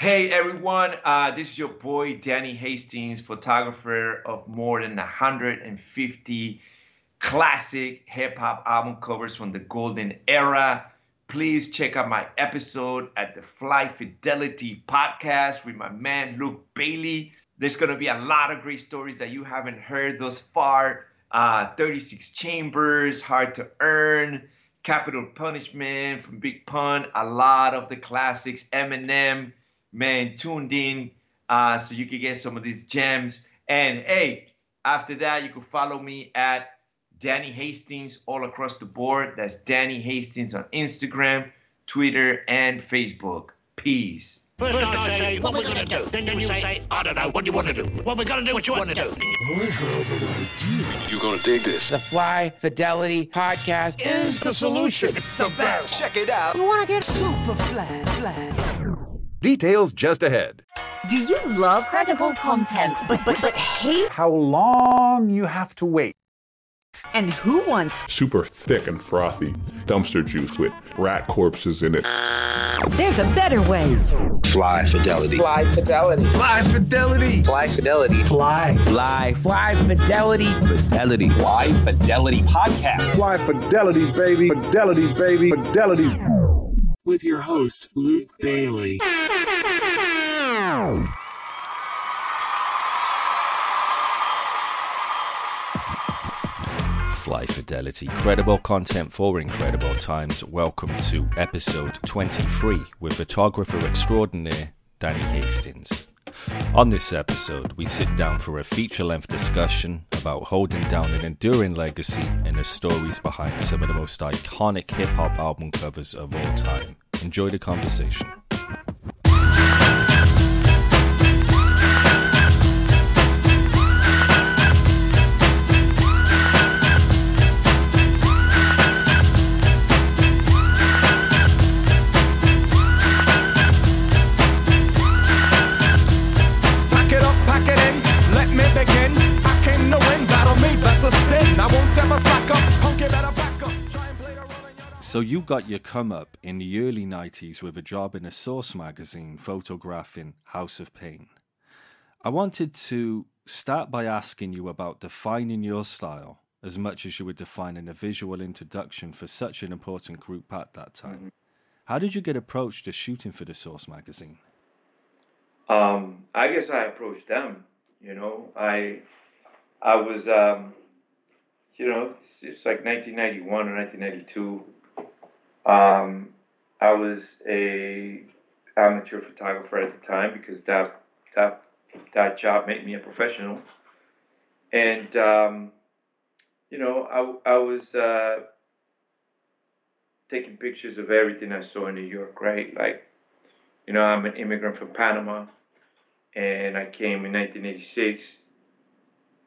Hey everyone, uh, this is your boy Danny Hastings, photographer of more than 150 classic hip hop album covers from the golden era. Please check out my episode at the Fly Fidelity podcast with my man Luke Bailey. There's going to be a lot of great stories that you haven't heard thus far. Uh, 36 Chambers, Hard to Earn, Capital Punishment from Big Pun, a lot of the classics, Eminem man tuned in uh, so you can get some of these gems. And hey, after that, you can follow me at Danny Hastings all across the board. That's Danny Hastings on Instagram, Twitter, and Facebook. Peace. First, I say, what we're gonna do. Then you say, I don't know, what do you want to do? What we're gonna do, what you want to do. I have an idea. You're gonna dig this. The Fly Fidelity Podcast Is the solution. It's the best. Check it out. You wanna get super fly, fly. Details just ahead. Do you love credible content, but, but, but hate? How long you have to wait. And who wants? super thick and frothy dumpster juice with rat corpses in it. There's a better way. Fly fidelity. Fly Fidelity. Fly Fidelity. Fly fidelity. Fly. Fly. Fly Fidelity. Fidelity. Fly fidelity podcast. Fly fidelity, baby. Fidelity, baby. Fidelity. With your host, Luke Bailey. Fly Fidelity, credible content for incredible times. Welcome to episode 23 with photographer extraordinaire Danny Hastings. On this episode, we sit down for a feature length discussion about holding down an enduring legacy and the stories behind some of the most iconic hip hop album covers of all time. Enjoy the conversation. So, you got your come up in the early 90s with a job in a Source magazine photographing House of Pain. I wanted to start by asking you about defining your style as much as you were defining a visual introduction for such an important group at that time. How did you get approached to shooting for the Source magazine? Um, I guess I approached them. You know, I I was, um, you know, it's, it's like 1991 or 1992. Um, I was a amateur photographer at the time because that that that job made me a professional. And um, you know, I I was uh, taking pictures of everything I saw in New York, right? Like, you know, I'm an immigrant from Panama and I came in 1986.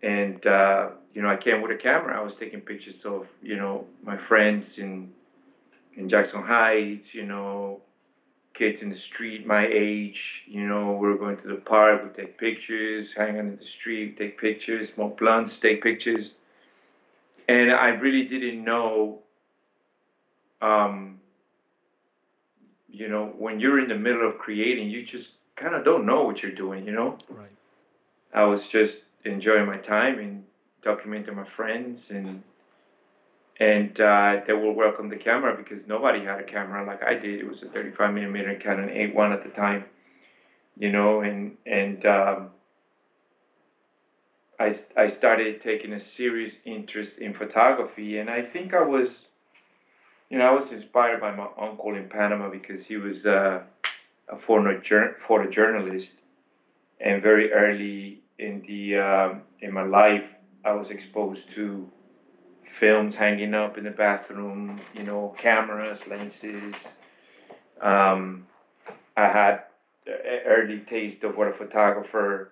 And uh, you know, I came with a camera. I was taking pictures of you know my friends in in Jackson Heights. You know, kids in the street my age. You know, we're going to the park. We take pictures, hang out in the street, take pictures, smoke blunts, take pictures. And I really didn't know. Um, you know, when you're in the middle of creating, you just kind of don't know what you're doing, you know? Right. I was just enjoying my time and documenting my friends and and uh, they will welcome the camera because nobody had a camera like I did. It was a 35 millimeter Canon A1 at the time, you know, and and um, I I started taking a serious interest in photography, and I think I was, you know, I was inspired by my uncle in Panama because he was. Uh, a photo photojournalist, and very early in the um, in my life, I was exposed to films hanging up in the bathroom, you know, cameras, lenses. Um, I had early taste of what a photographer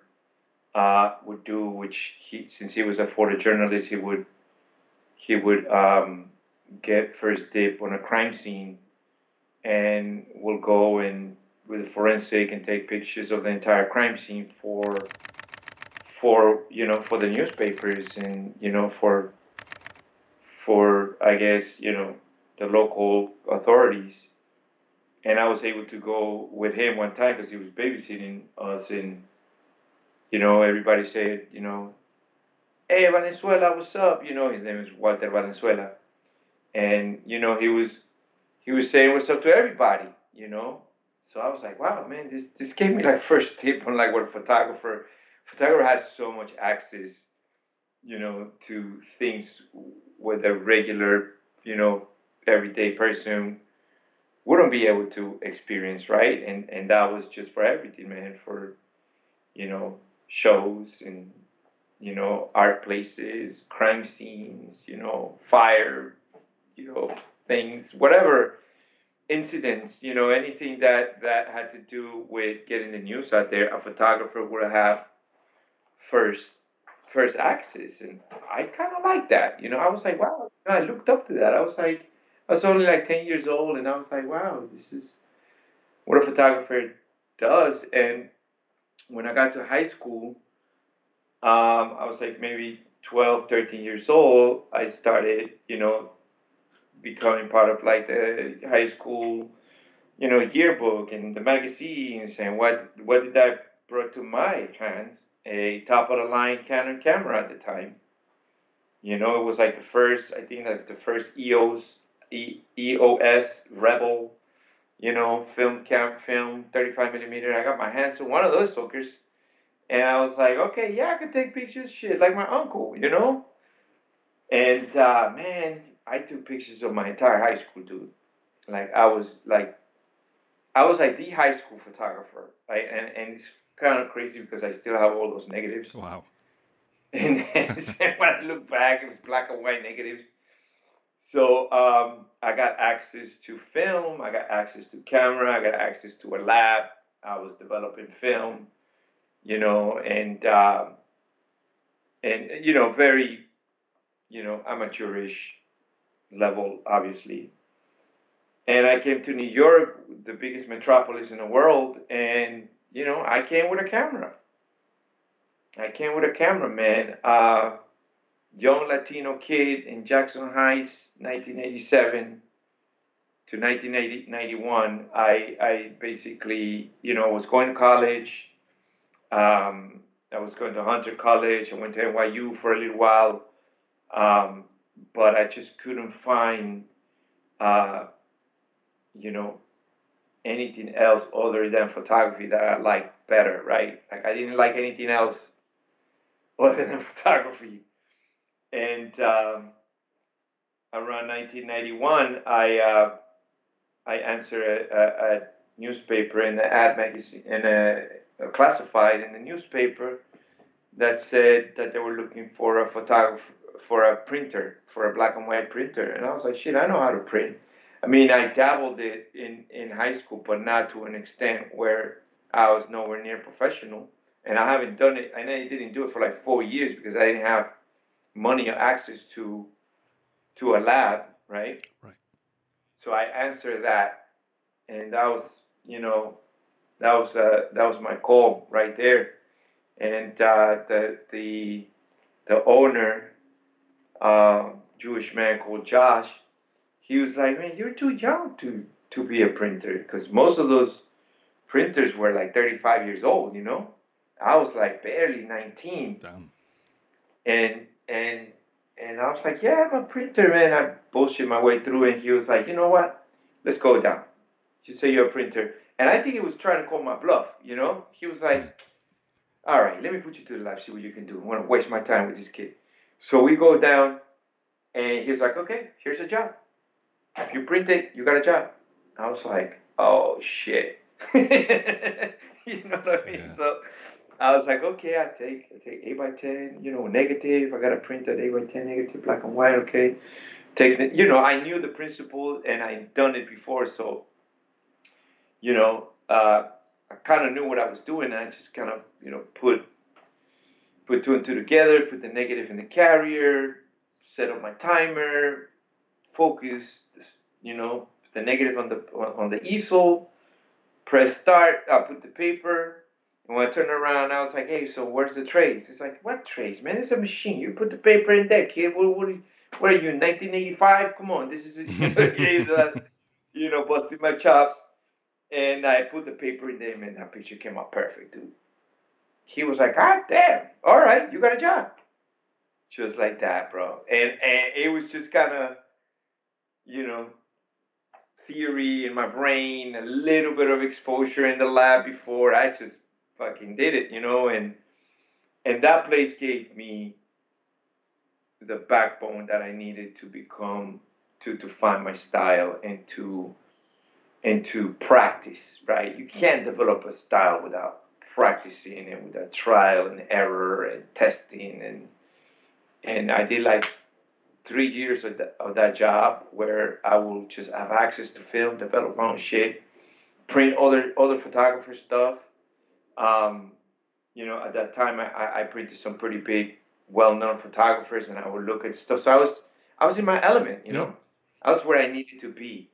uh, would do, which he, since he was a photojournalist, he would he would um, get first dip on a crime scene, and will go and with a forensic and take pictures of the entire crime scene for for you know for the newspapers and you know for for I guess you know the local authorities and I was able to go with him one time because he was babysitting us, and you know, everybody said, you know, hey Valenzuela, what's up? You know, his name is Walter Valenzuela, and you know, he was he was saying what's up to everybody, you know. So I was like, wow, man, this this gave me like first tip on like what a photographer photographer has so much access, you know, to things with a regular, you know, everyday person wouldn't be able to experience, right? And and that was just for everything, man, for you know, shows and you know, art places, crime scenes, you know, fire, you know, things, whatever incidents, you know, anything that that had to do with getting the news out there, a photographer would have first first access, and I kind of like that. You know, I was like, wow, I looked up to that. I was like, I was only like ten years old, and I was like, wow, this is what a photographer does. And when I got to high school, um, I was like maybe 12, 13 years old. I started, you know, becoming part of like the high school, you know, yearbook and the magazines. And what what did that brought to my hands? A top of the line Canon camera at the time. You know, it was like the first, I think like the first EOS, e, EOS Rebel, you know, film cam film 35 millimeter. I got my hands on one of those suckers and I was like, okay, yeah, I can take pictures, shit, like my uncle, you know? And uh, man, I took pictures of my entire high school, dude. Like I was like, I was like the high school photographer, right? And and it's kind of crazy because I still have all those negatives. Wow. And, when I look back, it was black and white negatives. So um, I got access to film. I got access to camera. I got access to a lab. I was developing film you know, and uh, and you know, very, you know, amateurish level, obviously. And I came to New York, the biggest metropolis in the world, and you know, I came with a camera. I came with a camera, man. Uh, young Latino kid in Jackson Heights, 1987 to 1991. I I basically, you know, was going to college um, I was going to Hunter College. I went to NYU for a little while, um, but I just couldn't find, uh, you know, anything else other than photography that I liked better, right? Like I didn't like anything else other than photography. And um, around 1991, I uh, I answered a, a, a newspaper in the ad magazine in a uh, classified in the newspaper that said that they were looking for a photographer for a printer for a black and white printer and i was like shit i know how to print i mean i dabbled it in in high school but not to an extent where i was nowhere near professional. And i haven't done it i didn't do it for like four years because i didn't have money or access to to a lab right? Right. So i answered that and that was you know that was uh, that was my call right there. And uh, the the the owner, uh, Jewish man called Josh, he was like, "Man, you're too young to to be a printer," because most of those printers were like 35 years old. You know, I was like barely 19. Damn. And and and I was like, "Yeah, I'm a printer, man." I bullshit my way through, and he was like, "You know what? Let's go down. You say you're a printer." And I think he was trying to call my bluff, you know? He was like, all right, let me put you to the lab, see what you can do. I want to waste my time with this kid. So we go down, and he's like, okay, here's a job. If you print it, you got a job. I was like, oh, shit. you know what I mean? Yeah. So I was like, okay, I take I take 8 by 10, you know, negative. I got to print that 8 by 10 negative, black and white, okay. Take the, you know, I knew the principle, and I'd done it before, so you know, uh, I kind of knew what I was doing, and I just kind of, you know, put put two and two together, put the negative in the carrier, set up my timer, focus, you know, the negative on the on the easel, press start, I put the paper. And when I turned around, I was like, "Hey, so where's the trace?" It's like, "What trace, man? It's a machine. You put the paper in there, kid. What, what, what are you, 1985? Come on, this is, you know, you know busting my chops." and I put the paper in there, and that picture came out perfect, dude. He was like, God damn, all right, you got a job. Just like that, bro. And and it was just kind of, you know, theory in my brain, a little bit of exposure in the lab before I just fucking did it, you know, and and that place gave me the backbone that I needed to become to to find my style and to and to practice, right? You can't develop a style without practicing and without trial and error and testing and and I did like three years of, the, of that job where I will just have access to film, develop my own shit, print other other photographer stuff. Um, you know, at that time I, I printed some pretty big, well-known photographers, and I would look at stuff. So I was I was in my element, you know. I was where I needed to be,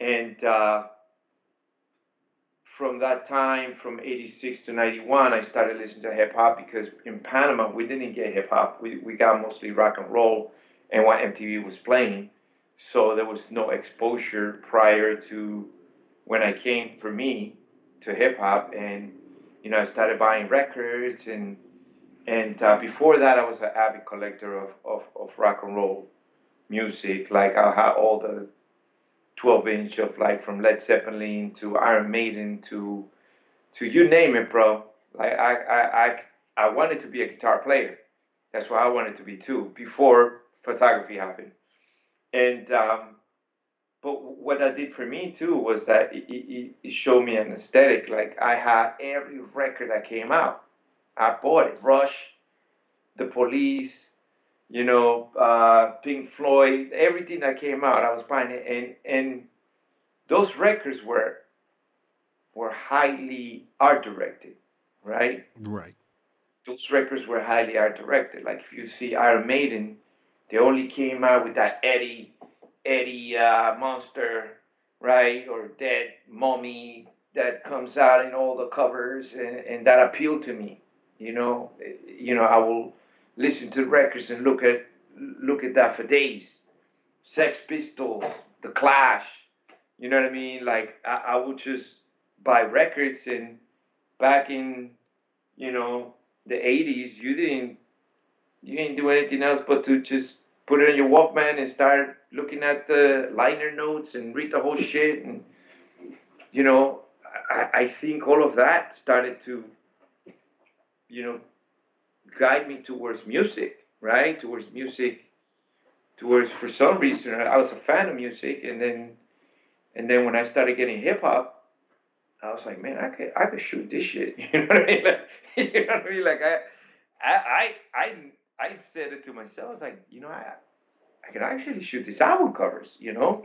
and uh, from that time, from '86 to '91, I started listening to hip hop because in Panama we didn't get hip hop. We we got mostly rock and roll and what MTV was playing. So there was no exposure prior to when I came for me to hip hop, and you know I started buying records, and and uh, before that I was an avid collector of, of, of rock and roll music. Like I had all the 12 inch of like from Led Zeppelin to Iron Maiden to to you name it, bro. Like I I I, I wanted to be a guitar player. That's what I wanted to be too. Before photography happened. And um, but what that did for me too was that it, it, it showed me an aesthetic. Like I had every record that came out, I bought it. Rush, The Police, you know, uh, Pink Floyd, everything that came out, I was buying it. And and those records were were highly art directed, right? Right. Those records were highly art directed. Like if you see Iron Maiden they only came out with that Eddie, Eddie uh, monster, right, or dead mummy that comes out in all the covers, and, and that appealed to me. You know, you know, I will listen to records and look at look at that for days. Sex Pistols, The Clash, you know what I mean? Like I, I would just buy records, and back in, you know, the '80s, you didn't you didn't do anything else but to just put it on your Walkman and start looking at the liner notes and read the whole shit. And, you know, I, I think all of that started to, you know, guide me towards music, right? Towards music, towards, for some reason, I was a fan of music. And then, and then when I started getting hip hop, I was like, man, I could, I could shoot this shit. You know what I mean? Like, you know what I mean? Like I, I, I I said it to myself. I was like, you know, I I could actually shoot these album covers, you know.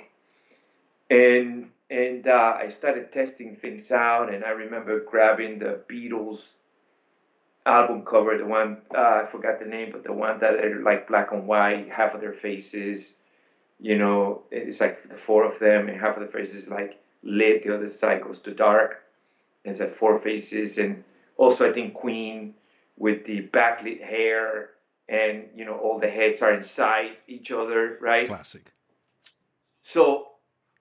And and uh, I started testing things out, and I remember grabbing the Beatles album cover, the one uh, I forgot the name, but the one that are like black and white, half of their faces, you know, it's like the four of them, and half of the faces like lit, the other side goes to dark. And it's like four faces, and also I think Queen with the backlit hair and you know all the heads are inside each other, right? Classic. So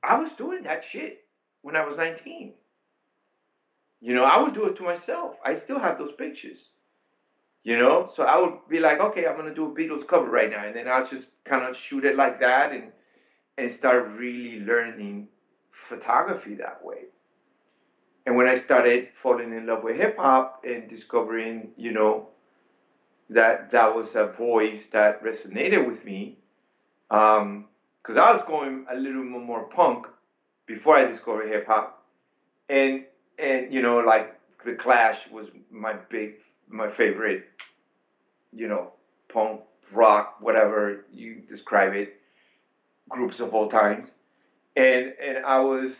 I was doing that shit when I was 19. You know, I would do it to myself. I still have those pictures. You know, so I would be like, okay, I'm gonna do a Beatles cover right now, and then I'll just kind of shoot it like that, and and start really learning photography that way. And when I started falling in love with hip hop and discovering, you know, that that was a voice that resonated with me because um, I was going a little more punk before I discovered hip hop, and and you know like the Clash was my big my favorite, you know, punk rock whatever you describe it, groups of all times, and and I was.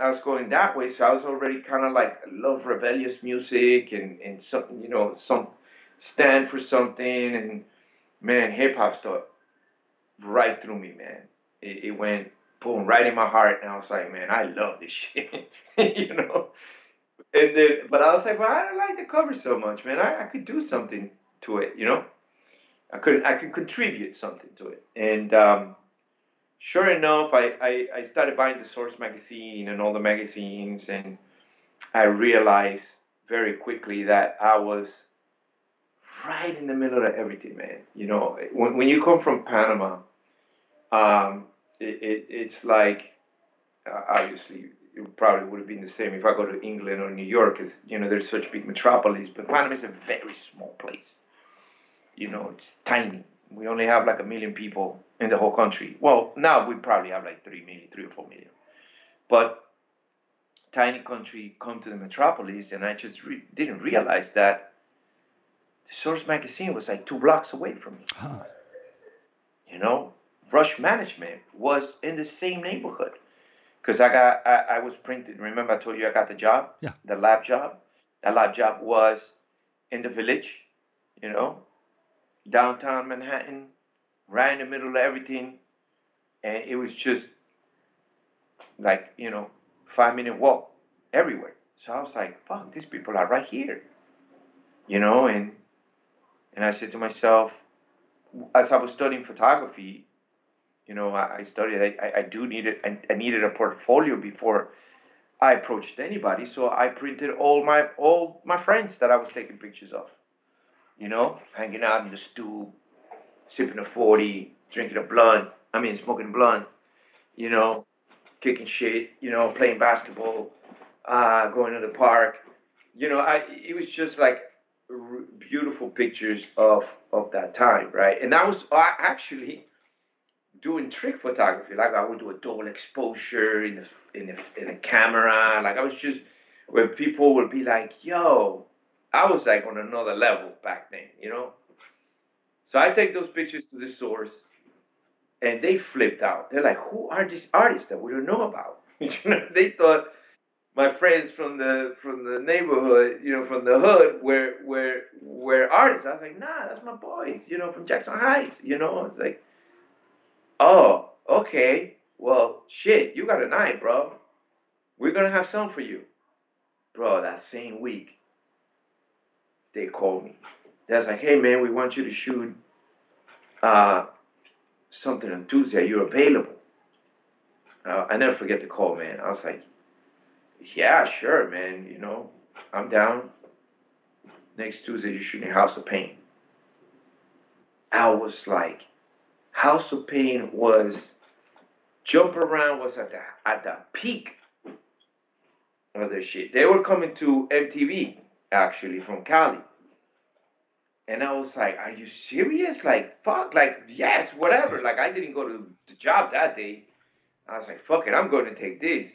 I was going that way, so I was already kind of like love rebellious music and and some you know some stand for something, and man, hip hop stuff right through me, man. It, it went boom right in my heart, and I was like, man, I love this shit, you know. And then, but I was like, well, I don't like the cover so much, man. I, I could do something to it, you know. I could I could contribute something to it, and um, sure enough, I, I, I started buying the Source magazine and all the magazines, and I realized very quickly that I was right in the middle of everything, man. You know, when, when you come from Panama, um, it, it, it's like, uh, obviously, it probably would have been the same if I go to England or New York, because, you know, there's such big metropolis, but Panama is a very small place. You know, it's tiny. We only have like a million people in the whole country. Well, now we probably have like three million, three or four million. But tiny country come to the metropolis, and I just re- didn't realize that Source magazine was like two blocks away from me. Huh. You know, Rush Management was in the same neighborhood because I got I, I was printed. Remember, I told you I got the job, Yeah. the lab job. That lab job was in the village, you know, downtown Manhattan, right in the middle of everything, and it was just like you know five minute walk everywhere. So I was like, fuck, these people are right here. You know, and and I said to myself, as I was studying photography, you know, I, I studied, I, I, do need it, I, I needed a portfolio before I approached anybody. So I printed all my all my friends that I was taking pictures of. You know, hanging out in the stoop, sipping a 40, drinking a blunt, I mean, smoking blunt, you know, kicking shit, you know, playing basketball, uh, going to the park. You know, I it was just like r- beautiful pictures of of that time, right? And I was actually doing trick photography. Like I would do a double exposure in the in the in a camera. Like I was just where people would be like, "Yo," I was like on another level back then, you know. So I take those pictures to the source, and they flipped out. They're like, "Who are these artists that we don't know about?" you know, they thought my friends from the from the neighborhood, you know, from the hood, were were were artists. I was like, "Nah, that's my boys," you know, from Jackson Heights. You know, it's like, "Oh, okay, well, shit, you got a night, bro. We're gonna have some for you, bro." That same week, they called me. They was like, "Hey, man, we want you to shoot." Uh, something on Tuesday, you're available. Uh, I never forget the call, man. I was like, yeah, sure, man, you know, I'm down. Next Tuesday, you're shooting House of Pain. I was like, House of Pain was, Jump Around was at the, at the peak of their shit. They were coming to MTV, actually, from Cali. And I was like, are you serious? Like, fuck, like, yes, whatever. Like, I didn't go to the job that day. I was like, fuck it, I'm going to take this.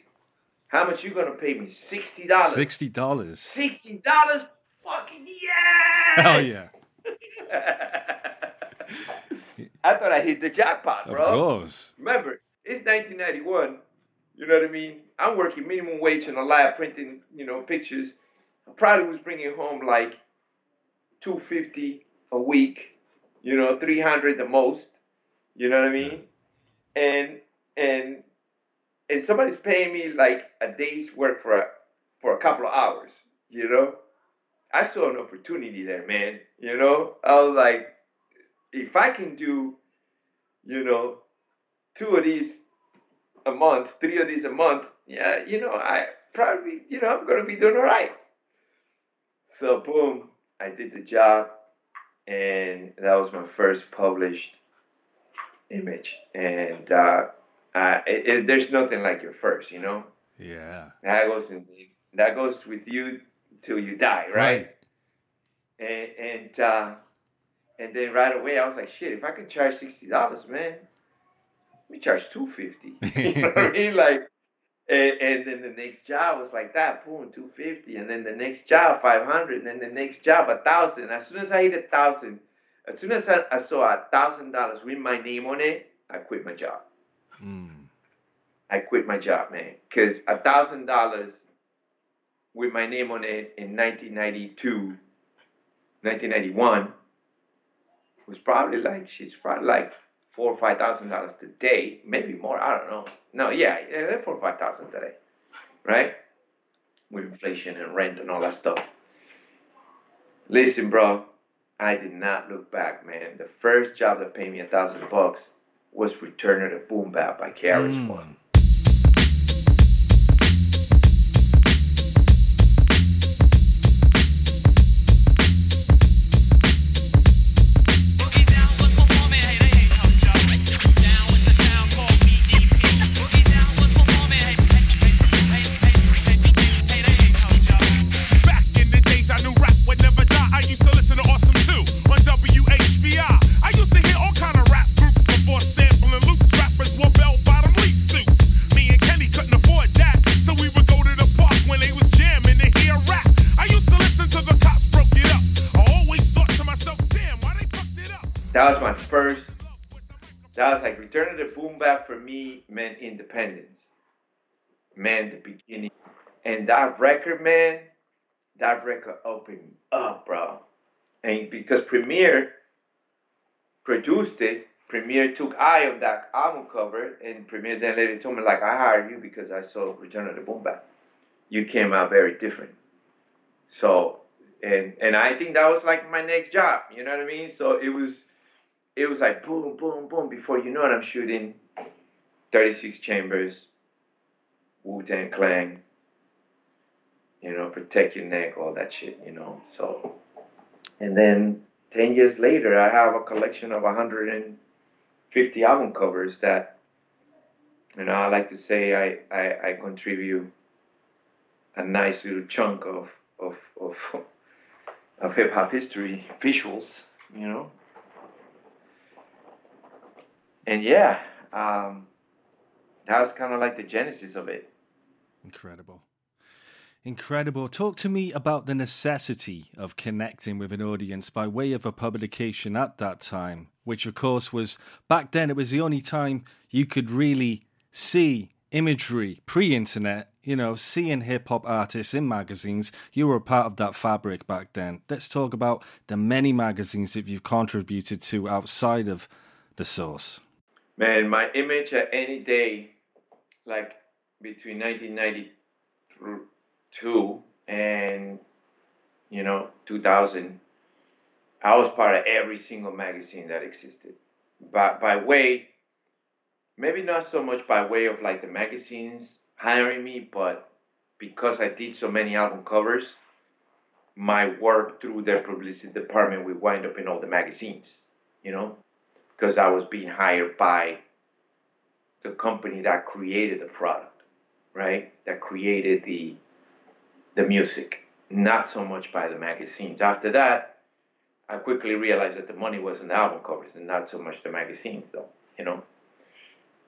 How much you to pay me? $60. Sixty dollars. $60? Fucking yeah! Hell yeah. I thought I hit the jackpot, bro. Of course. Remember, it's 1991. You know what I mean? I'm working minimum wage in a lab printing, you know, pictures. I probably was bringing home like 250 a week, you know, 300 the most. You know what I mean? And and and somebody's paying me like a day's work for a for a couple of hours. You know, I saw an opportunity there, man. You know, I was like, if I can do, you know, two of these a month, three of these a month, yeah, you know, I probably, you know, I'm gonna be doing all right. So boom, I did the job, and that was my first published image. And uh, uh, it, it, there's nothing like your first, you know. Yeah. That goes in, that goes with you till you die, right? And and uh, and then right away I was like, shit, if I can charge sixty dollars, man, let me charge two fifty. you know what I mean? Like, and, and then the next job was like that, boom, two fifty, and then the next job five hundred, and then the next job a thousand. As soon as I hit a thousand, as soon as I, I saw a thousand dollars with my name on it, I quit my job. Mm. I quit my job, man, because a thousand dollars with my name on it in 1992, 1991 was probably like she's probably like four or five thousand dollars today, maybe more. I don't know. No, yeah, yeah, four or five thousand today, right? With inflation and rent and all that stuff. Listen, bro, I did not look back, man. The first job that paid me a thousand bucks was Return of the Boom Bap by KRS One. Me meant independence, meant the beginning. And that record, man, that record opened up, bro. And because Premier produced it, Premier took eye on that album cover, and Premier then later told me like, I hired you because I saw Return of the Boom Bap. You came out very different. So, and and I think that was like my next job. You know what I mean? So it was, it was like boom, boom, boom. Before you know it, I'm shooting 36 chambers, Wu Tang Clan. You know, protect your neck, all that shit. You know, so, and then 10 years later, I have a collection of 150 album covers that, you know, I like to say I, I, I contribute a nice little chunk of, of, of, of hip hop history visuals, you know. And yeah, um, that was kind of like the genesis of it. Incredible. Incredible. Talk to me about the necessity of connecting with an audience by way of a publication at that time, which, of course, was back then, it was the only time you could really see imagery pre internet, you know, seeing hip hop artists in magazines. You were a part of that fabric back then. Let's talk about the many magazines that you've contributed to outside of the source. Man, my image at any day, like between 1992 and you know 2000, I was part of every single magazine that existed. By by way, maybe not so much by way of like the magazines hiring me, but because I did so many album covers, my work through their publicity department would wind up in all the magazines, you know because I was being hired by the company that created the product, right? That created the the music, not so much by the magazines. After that, I quickly realized that the money was in the album covers and not so much the magazines, though, you know.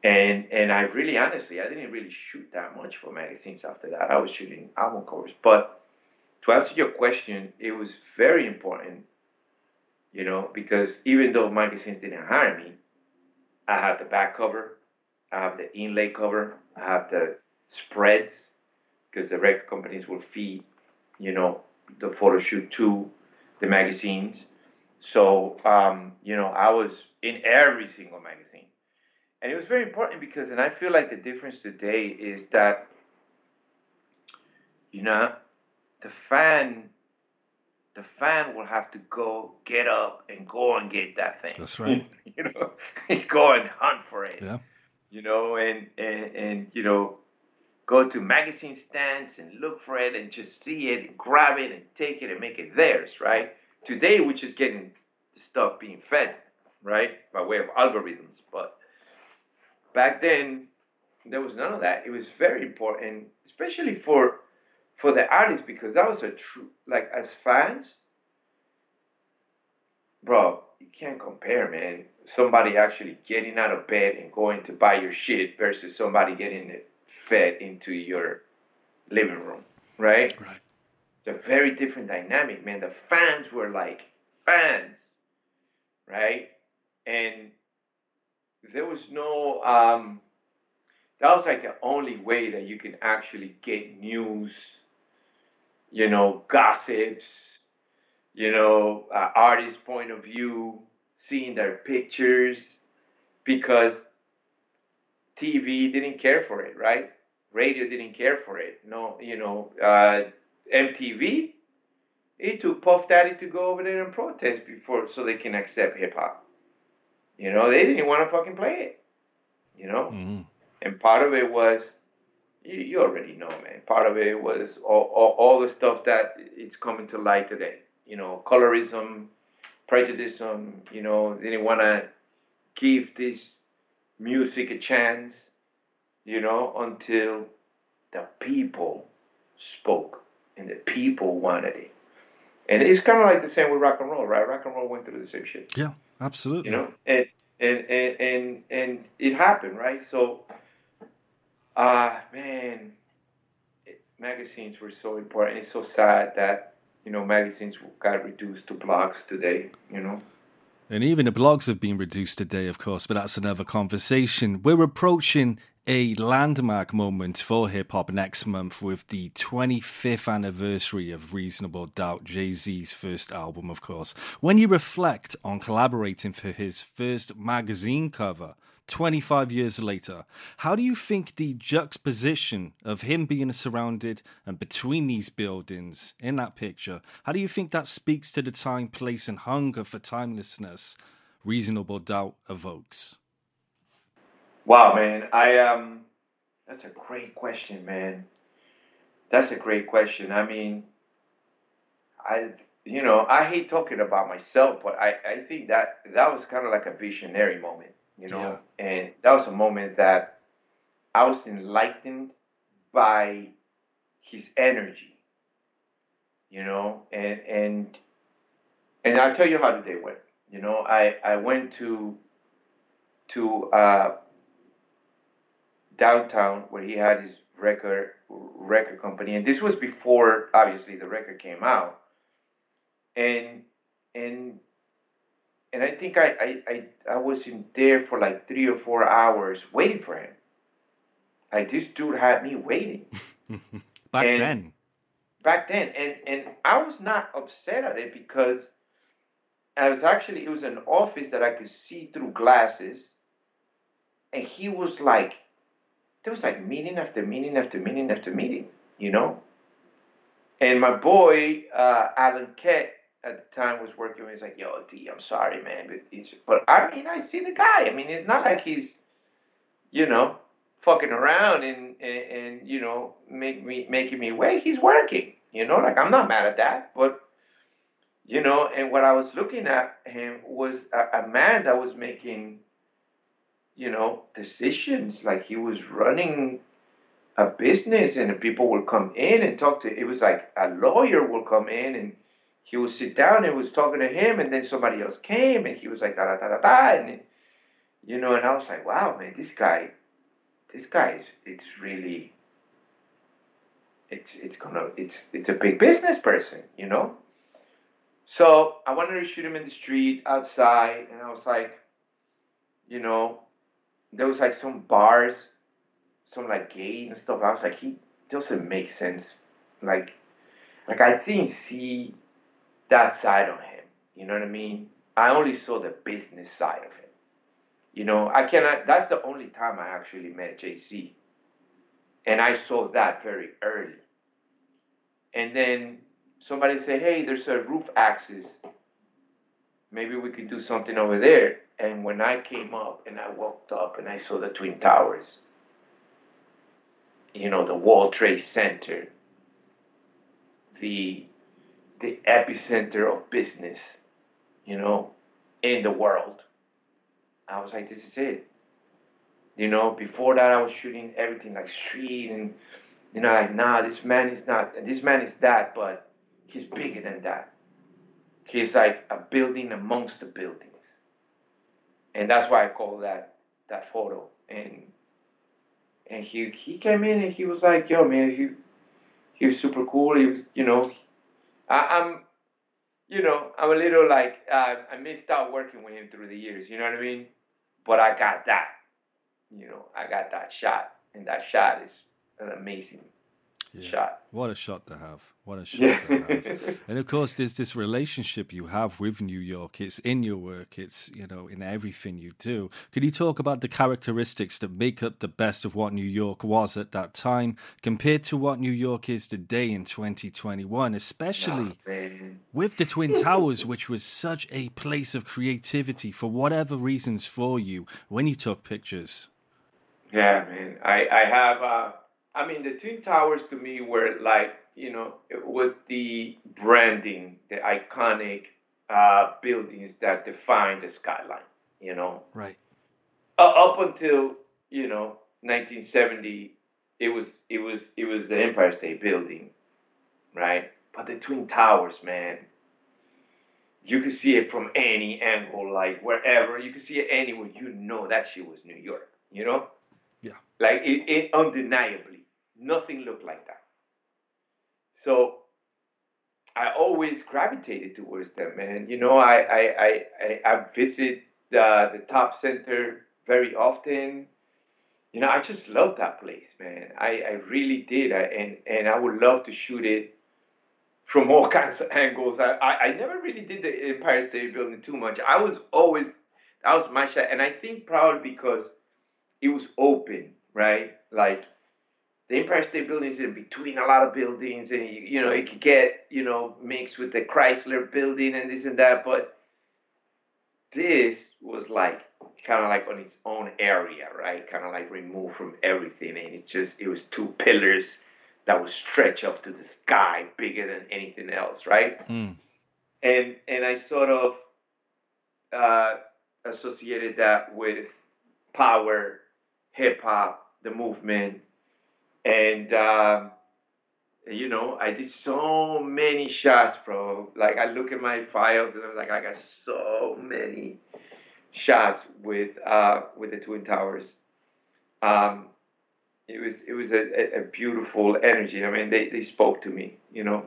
And and I really honestly, I didn't really shoot that much for magazines after that. I was shooting album covers, but to answer your question, it was very important you know, because even though magazines didn't hire me, I had the back cover, I have the inlay cover, I have the spreads, because the record companies will feed, you know, the photo shoot to the magazines. So, um, you know, I was in every single magazine. And it was very important because, and I feel like the difference today is that, you know, the fan the fan will have to go get up and go and get that thing. That's right. you know, go and hunt for it. Yeah. You know, and, and and you know, go to magazine stands and look for it and just see it and grab it and take it and make it theirs, right? Today we're just getting the stuff being fed, right? By way of algorithms. But back then there was none of that. It was very important, especially for for the artists because that was a true like as fans bro you can't compare man somebody actually getting out of bed and going to buy your shit versus somebody getting it fed into your living room right? Right. It's a very different dynamic man. The fans were like fans right? And there was no um that was like the only way that you can actually get news you know, gossips, you know, uh, artist point of view, seeing their pictures, because TV didn't care for it, right? Radio didn't care for it. No, you know, uh, MTV, it took Puff Daddy to go over there and protest before so they can accept hip hop. You know, they didn't want to fucking play it. You know, mm-hmm. and part of it was, you, you already know, man. Part of it was all, all, all the stuff that it's coming to light today. You know, colorism, prejudice. Um, you know, they didn't want to give this music a chance. You know, until the people spoke and the people wanted it. And it's kind of like the same with rock and roll, right? Rock and roll went through the same shit. Yeah, absolutely. You know, and and and and, and it happened, right? So, uh man, it, magazines were so important. It's so sad that you know magazines got reduced to blogs today. You know. And even the blogs have been reduced today, of course, but that's another conversation. We're approaching a landmark moment for hip hop next month with the 25th anniversary of Reasonable Doubt, Jay Z's first album, of course. When you reflect on collaborating for his first magazine cover 25 years later, how do you think the juxtaposition of him being surrounded and between these buildings in that picture, how do you think that speaks to the time, place, and hunger for timelessness Reasonable Doubt evokes? Wow, man. I um that's a great question, man. That's a great question. I mean, I you know, I hate talking about myself, but I I think that that was kind of like a visionary moment, you know. Yeah. And that was a moment that I was enlightened by his energy. You know, and and and I'll tell you how the day went. You know, I I went to to uh downtown where he had his record record company, and this was before obviously the record came out, and and and I think I I I, I was in there for like three or four hours waiting for him. Like this dude had me waiting. back and then. Back then, and and I was not upset at it because I was actually it was an office that I could see through glasses, and he was like there was like meeting after meeting after meeting after meeting, you know. And my boy uh, Alan Kett at the time was working with. He's like, "Yo, D, I'm sorry, man, but it's but I mean, I see the guy. I mean, it's not like he's, you know, fucking around and and, and you know make me making me wait. He's working, you know. Like I'm not mad at that, but." You know, and what I was looking at him was a, a man that was making you know, decisions. Like he was running a business and people would come in and talk to it was like a lawyer would come in and he would sit down and was talking to him and then somebody else came and he was like da da da da da and you know and I was like wow man this guy this guy is it's really it's it's gonna it's it's a big business person you know so I wanted to shoot him in the street outside and I was like you know there was like some bars, some like gay and stuff. I was like, he doesn't make sense. Like, like I didn't see that side of him. You know what I mean? I only saw the business side of him. You know, I cannot. That's the only time I actually met Jay Z, and I saw that very early. And then somebody said, "Hey, there's a roof axis. Maybe we could do something over there." And when I came up and I walked up and I saw the Twin Towers, you know, the World Trade Center, the the epicenter of business, you know, in the world. I was like, this is it. You know, before that I was shooting everything like street and you know, like, nah, this man is not this man is that, but he's bigger than that. He's like a building amongst the buildings and that's why I call that that photo. And and he he came in and he was like, "Yo, man, he he was super cool. He was, you know, I, am you know, I'm a little like uh, I missed out working with him through the years. You know what I mean? But I got that. You know, I got that shot, and that shot is an amazing. Yeah. shot. What a shot to have. What a shot yeah. to have. and of course, there's this relationship you have with New York. It's in your work, it's, you know, in everything you do. Could you talk about the characteristics that make up the best of what New York was at that time compared to what New York is today in 2021, especially oh, with the Twin Towers, which was such a place of creativity for whatever reasons for you when you took pictures? Yeah, man. I, I have. Uh I mean, the Twin Towers to me were like, you know, it was the branding, the iconic uh, buildings that define the skyline, you know. Right. Uh, up until, you know, 1970, it was it was it was the Empire State Building, right? But the Twin Towers, man, you could see it from any angle, like wherever. You could see it anywhere. You know that shit was New York, you know? Yeah. Like it, it undeniably. Nothing looked like that. So I always gravitated towards them, and you know, I I I I, visit the the top center very often. You know, I just love that place, man. I, I really did, I, and and I would love to shoot it from all kinds of angles. I, I, I never really did the Empire State Building too much. I was always that was my shot, and I think probably because it was open, right? Like the Empire State Building is in between a lot of buildings, and you, you know it could get you know mixed with the Chrysler Building and this and that. But this was like kind of like on its own area, right? Kind of like removed from everything, and it just it was two pillars that would stretch up to the sky, bigger than anything else, right? Mm. And and I sort of uh, associated that with power, hip hop, the movement and um, you know, I did so many shots, bro. Like I look at my files and I'm like, I got so many shots with uh, with the Twin Towers. Um, it was it was a, a, beautiful energy. I mean, they, they spoke to me, you know,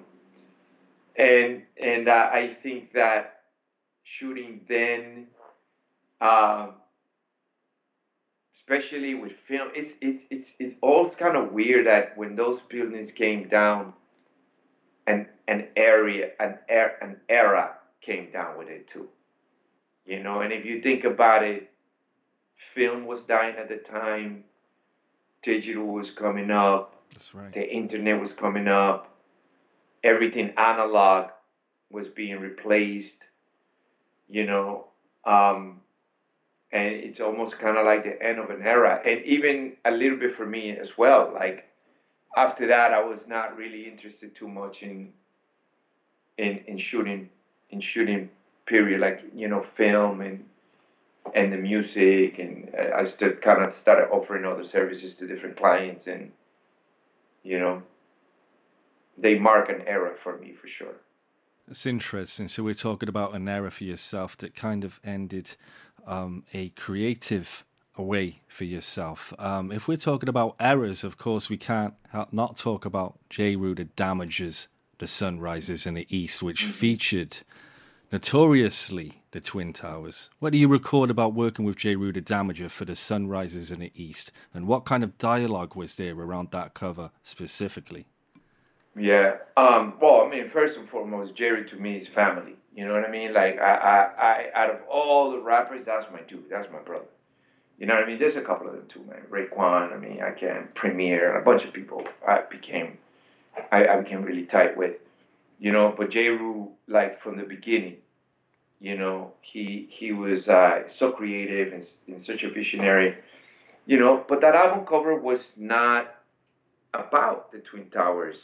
and and uh, I think that shooting then um, especially with film. It's it's it's it's all kind of weird that when those buildings came down, an an area an era an era came down with it too. You know, and if you think about it, film was dying at the time. Digital was coming up. That's right. The internet was coming up. Everything analog was being replaced. You know, um, and it's almost kind of like the end of an era and even a little bit for me as well like after that i was not really interested too much in in in shooting in shooting period like you know film and and the music and uh, i just kind of started offering other services to different clients and you know they mark an era for me for sure it's interesting. So we're talking about an era for yourself that kind of ended um, a creative way for yourself. Um, if we're talking about errors, of course, we can't not talk about Jeru the Damager, The Sun Rises in the East, which mm-hmm. featured notoriously the Twin Towers. What do you record about working with Jeru the Damager for The Sun Rises in the East? And what kind of dialogue was there around that cover specifically? Yeah. Um, well, I mean, first and foremost, Jerry to me is family. You know what I mean? Like, I, I, I, out of all the rappers, that's my dude. That's my brother. You know what I mean? There's a couple of them too, man. Raekwon, I mean, I can Premier, a bunch of people I became, I, I became really tight with. You know, but Jeru, like from the beginning, you know, he he was uh, so creative and, and such a visionary. You know, but that album cover was not about the Twin Towers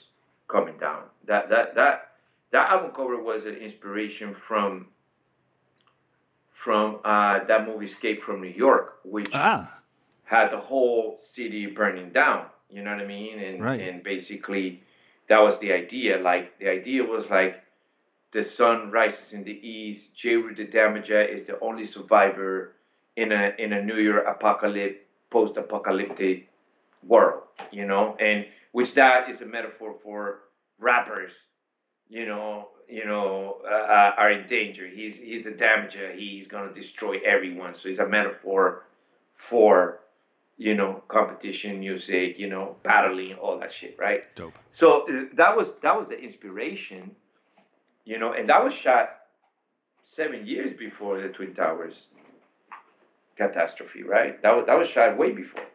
coming down. That that that that album cover was an inspiration from from uh, that movie Escape from New York, which ah. had the whole city burning down. You know what I mean? And right. and basically that was the idea. Like the idea was like the sun rises in the east. Jeru the Damager is the only survivor in a in a New York apocalypse post apocalyptic world. You know, and which that is a metaphor for rappers, you know, you know, uh, uh, are in danger. He's he's a damager. He's gonna destroy everyone. So he's a metaphor for you know, competition music, you know, battling, all that shit, right? Dope. So uh, that was that was the inspiration, you know, and that was shot seven years before the Twin Towers catastrophe, right? That was that was shot way before.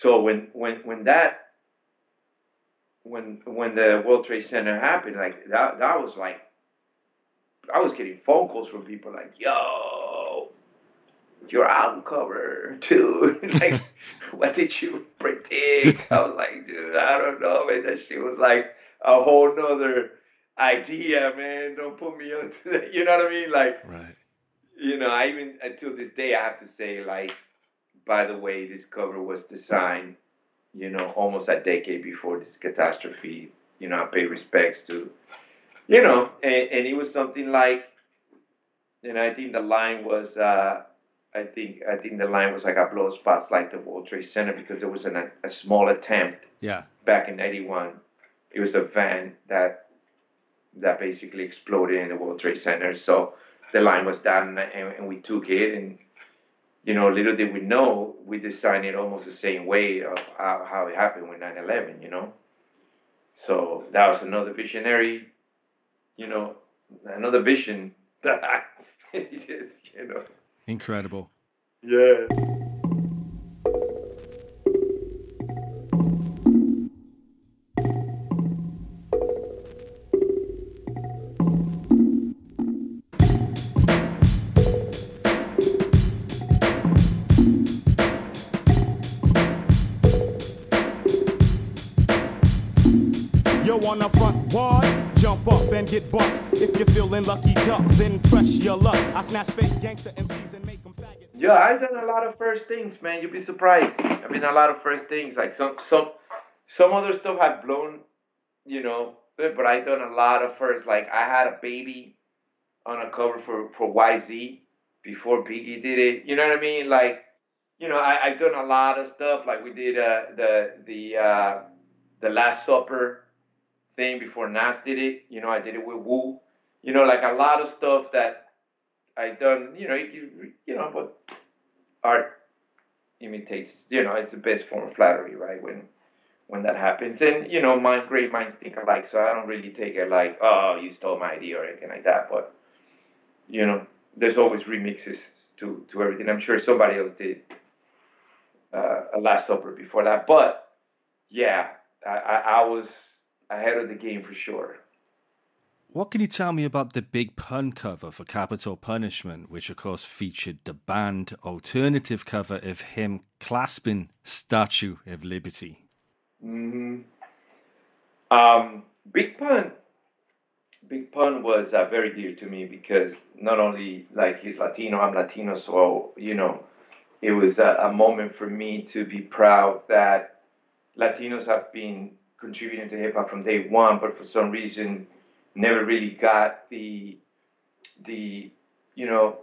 So when when when that when when the World Trade Center happened, like that that was like I was getting phone calls from people like, "Yo, your album cover too. like, what did you predict? I was like, dude, I don't know, man. That shit was like a whole nother idea, man. Don't put me onto that. You know what I mean? Like, right. You know, I even until this day, I have to say, like, by the way, this cover was designed, you know, almost a decade before this catastrophe. You know, I pay respects to, you know, and, and it was something like, and I think the line was. uh I think I think the line was like I blow spots like the World Trade Center because there was an, a, a small attempt. Yeah. Back in '81, it was a van that that basically exploded in the World Trade Center. So the line was down, and, and we took it, and you know, little did we know, we designed it almost the same way of how, how it happened with 9/11. You know. So that was another visionary, you know, another vision that I, you know. Incredible. Yeah. Get bucked. If you're feeling lucky duck, then press your luck. I snatch fake gangster MCs and make them faggot. Yeah, I've done a lot of first things, man. You'd be surprised. I mean, a lot of first things. Like some some some other stuff have blown, you know, but I've done a lot of first. Like I had a baby on a cover for for YZ before Biggie did it. You know what I mean? Like, you know, I, I've done a lot of stuff. Like we did uh, the the uh, the Last Supper thing before Nas did it. You know, I did it with Wu. You know, like a lot of stuff that I done. You know, you, you know, but art imitates. You know, it's the best form of flattery, right? When when that happens, and you know, my great minds think alike. So I don't really take it like, oh, you stole my idea or anything like that. But you know, there's always remixes to to everything. I'm sure somebody else did uh, a Last Supper before that, but yeah, I, I, I was ahead of the game for sure. What can you tell me about the Big Pun cover for Capital Punishment, which of course featured the banned alternative cover of him clasping Statue of Liberty? hmm Um, Big Pun, Big Pun was uh, very dear to me because not only like he's Latino, I'm Latino, so you know, it was a, a moment for me to be proud that Latinos have been contributing to hip hop from day one, but for some reason never really got the the you know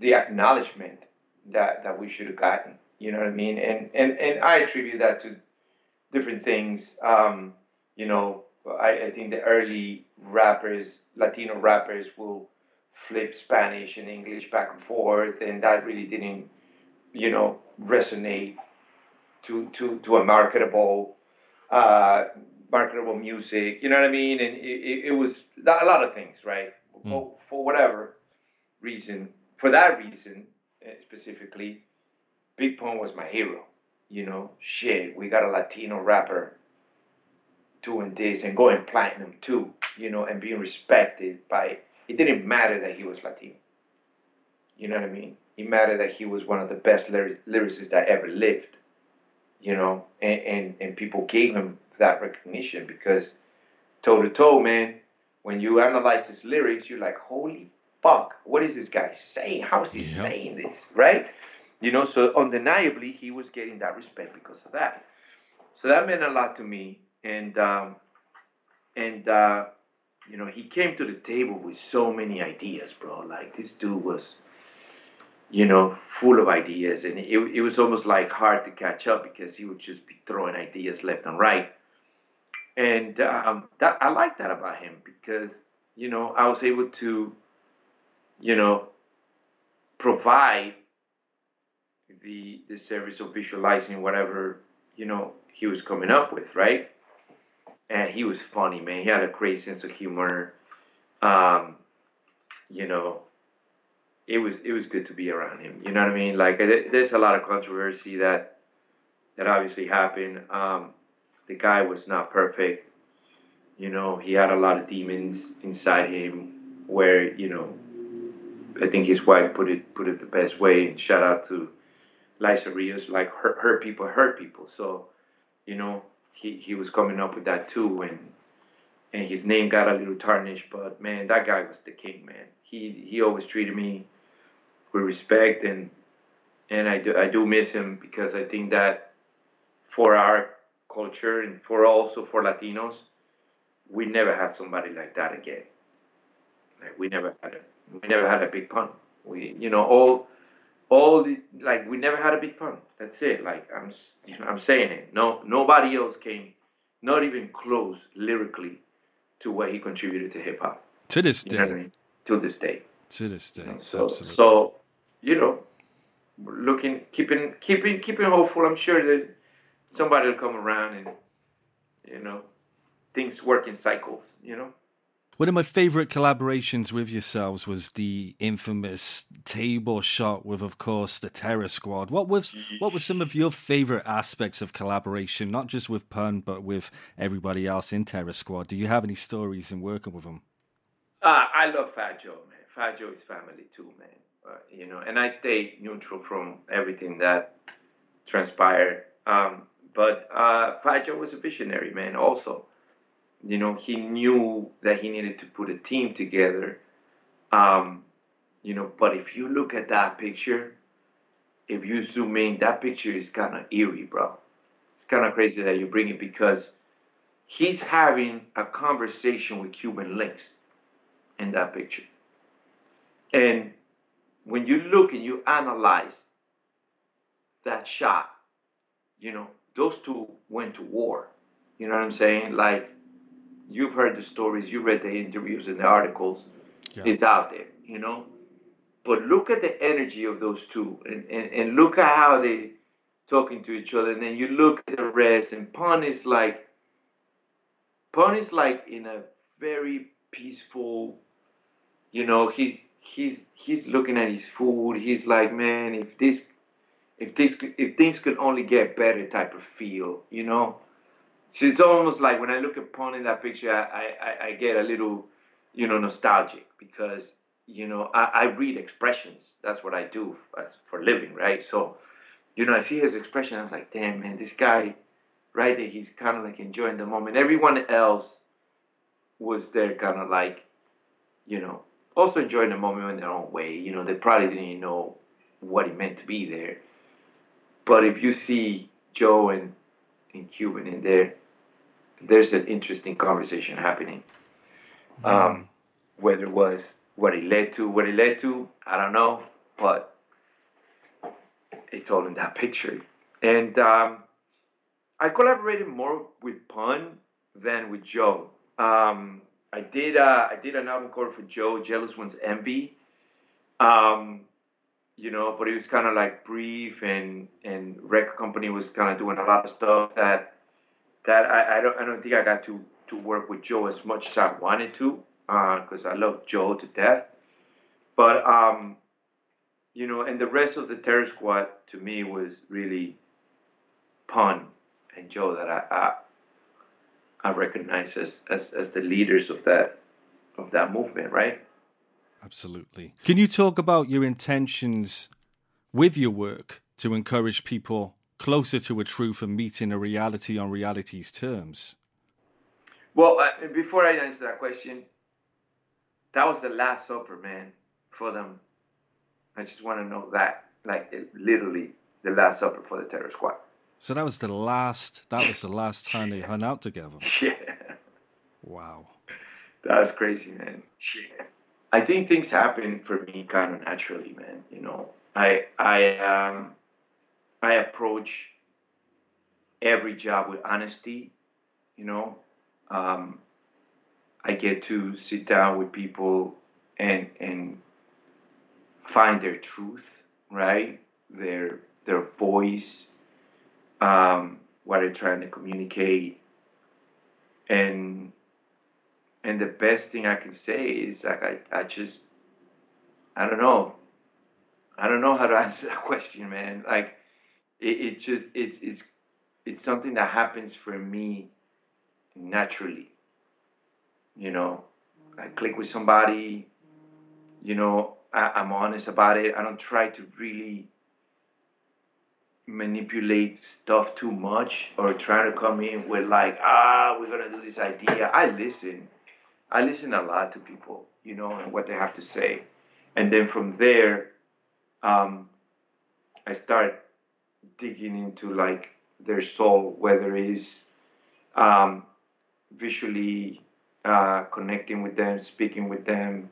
the acknowledgement that that we should have gotten. You know what I mean? And and and I attribute that to different things. Um, you know, I, I think the early rappers, Latino rappers, will flip Spanish and English back and forth, and that really didn't, you know, resonate to to to a marketable uh, marketable music. You know what I mean? And it, it, was a lot of things, right? Mm. For, for whatever reason, for that reason uh, specifically, Big Pun was my hero. You know, shit, we got a Latino rapper doing this and going platinum too. You know, and being respected by. It didn't matter that he was Latino. You know what I mean? It mattered that he was one of the best lyric- lyricists that ever lived you know, and, and, and people gave him that recognition because toe to toe, man, when you analyze his lyrics, you're like, holy fuck, what is this guy saying? How is he Yeah. saying this, right? You know, so undeniably he was getting that respect because of that. So that meant a lot to me, and um, and uh, you know, he came to the table with so many ideas, bro. Like this dude was you know, full of ideas, and it, it was almost like hard to catch up because he would just be throwing ideas left and right. And um, that I like that about him because you know I was able to, you know, provide the the service of visualizing whatever you know he was coming up with, right? And he was funny, man. He had a great sense of humor. Um, you know, it was it was good to be around him. You know what I mean? Like there's a lot of controversy that that obviously happened. Um, the guy was not perfect. You know, he had a lot of demons inside him. Where you know, I think his wife put it put it the best way. And shout out to Liza Rios. Like hurt, hurt people hurt people. So, you know, he he was coming up with that too, and and his name got a little tarnished. But man, that guy was the king, man. He he always treated me with respect, and and I do I do miss him because I think that for our culture and for also for Latinos, we never had somebody like that again. Like we never had a we never had a big pun. We you know all all the like we never had a big pun. That's it. Like I'm you know, I'm saying it. No nobody else came, not even close lyrically, to what he contributed to hip hop. To this You day. know I mean? To this day. To this day. So Absolutely. so you know, looking keeping keeping keeping hopeful. I'm sure that somebody will come around and you know things work in cycles. You know. One of my favorite collaborations with yourselves was the infamous table shot with, of course, the Terror Squad. What was what were some of your favorite aspects of collaboration, not just with Pun, but with everybody else in Terror Squad? Do you have any stories in working with them? Uh, I love Fat Joe, man. Fat is family too, man. Uh, you know, and I stay neutral from everything that transpired. Um, but uh, Fat Joe was a visionary, man. Also, you know, he knew that he needed to put a team together. Um, you know, but if you look at that picture, if you zoom in, that picture is kind of eerie, bro. It's kind of crazy that you bring it because he's having a conversation with Cuban Link in that picture. And when you look and you analyze that shot, you know, those two went to war. You know what I'm saying? Like, you've heard the stories, you read the interviews and the articles, Yeah. it's out there, you know? But look at the energy of those two and, and, and look at how they talking to each other. And then you look at the rest, and Pun is like, Pun is like in a very peaceful, you know, he's he's he's looking at his food. He's like, man, if this if this if things could only get better type of feel, you know. So it's almost like when I look upon in that picture, I, I, I get a little, you know, nostalgic because you know I, I read expressions. That's what I do as for living, right? So, you know, I see his expression. I was like, damn, man, this guy, right there, he's kind of like enjoying the moment. Everyone else was there, kind of like, you know, also enjoying the moment in their own way. You know, they probably didn't even know what it meant to be there. But if you see Joe and, and Cuban in there, there's an interesting conversation happening. Um, whether it was what it led to, what it led to, I don't know, but it's all in that picture. And um, I collaborated more with Pun than with Joe. Um, I did uh, I did an album cover for Joe, Jealous One's Envy. Um, you know, but it was kind of like brief, and and record company was kind of doing a lot of stuff that that I, I don't I don't think I got to to work with Joe as much as I wanted to, because I love Joe to death. But um, you know, and the rest of the Terror Squad to me was really Pun and Joe that I I, I recognize as, as as the leaders of that of that movement, right? Absolutely. Can you talk about your intentions with your work to encourage people closer to a truth and meeting a reality on reality's terms? Well, uh, before I answer that question, that was the last supper, man, for them. I just want to know that, like, literally the last supper for the Terror Squad. So that was the last. That was the last time they hung out together. Yeah, Wow. that was crazy, man. Shit. I think things happen for me kind of naturally, man. You know, I I um I approach every job with honesty. You know, um, I get to sit down with people and and find their truth, right? Their their voice, um, what I'm trying to communicate, and and the best thing I can say is like I, I just I don't know. I don't know how to answer that question, man. Like it, it just it's it's it's something that happens for me naturally. You know, I click with somebody, you know, I, I'm honest about it. I don't try to really manipulate stuff too much or trying to come in with like, ah, we're gonna do this idea. I listen. I listen a lot to people, you know, and what they have to say. And then from there, um, I start digging into like their soul, whether it's um, visually uh, connecting with them, speaking with them,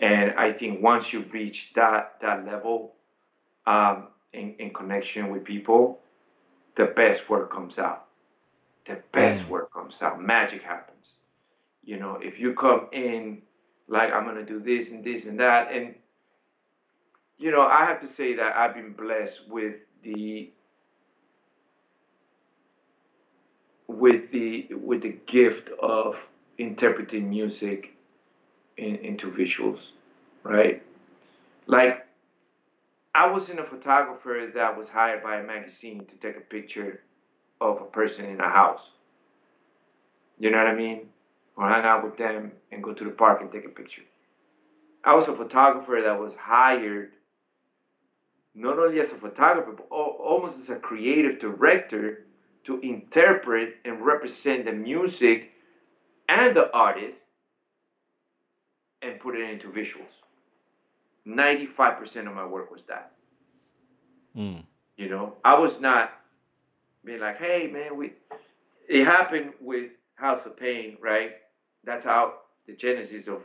and I think once you reach that that level um, in, in connection with people, the best work comes out. The best mm. work comes out. Magic happens. You know, if you come in like I'm gonna do this and this and that, and you know, I have to say that I've been blessed with the with the with the gift of interpreting music in, into visuals, right? Like I wasn't a photographer that was hired by a magazine to take a picture of a person in a house. You know what I mean? Or hang out with them and go to the park and take a picture. I was a photographer that was hired not only as a photographer, but almost as a creative director to interpret and represent the music and the artist and put it into visuals. 95% of my work was that. Mm. You know, I was not being like, hey, man, we. It happened with House of Pain, right? That's how the genesis of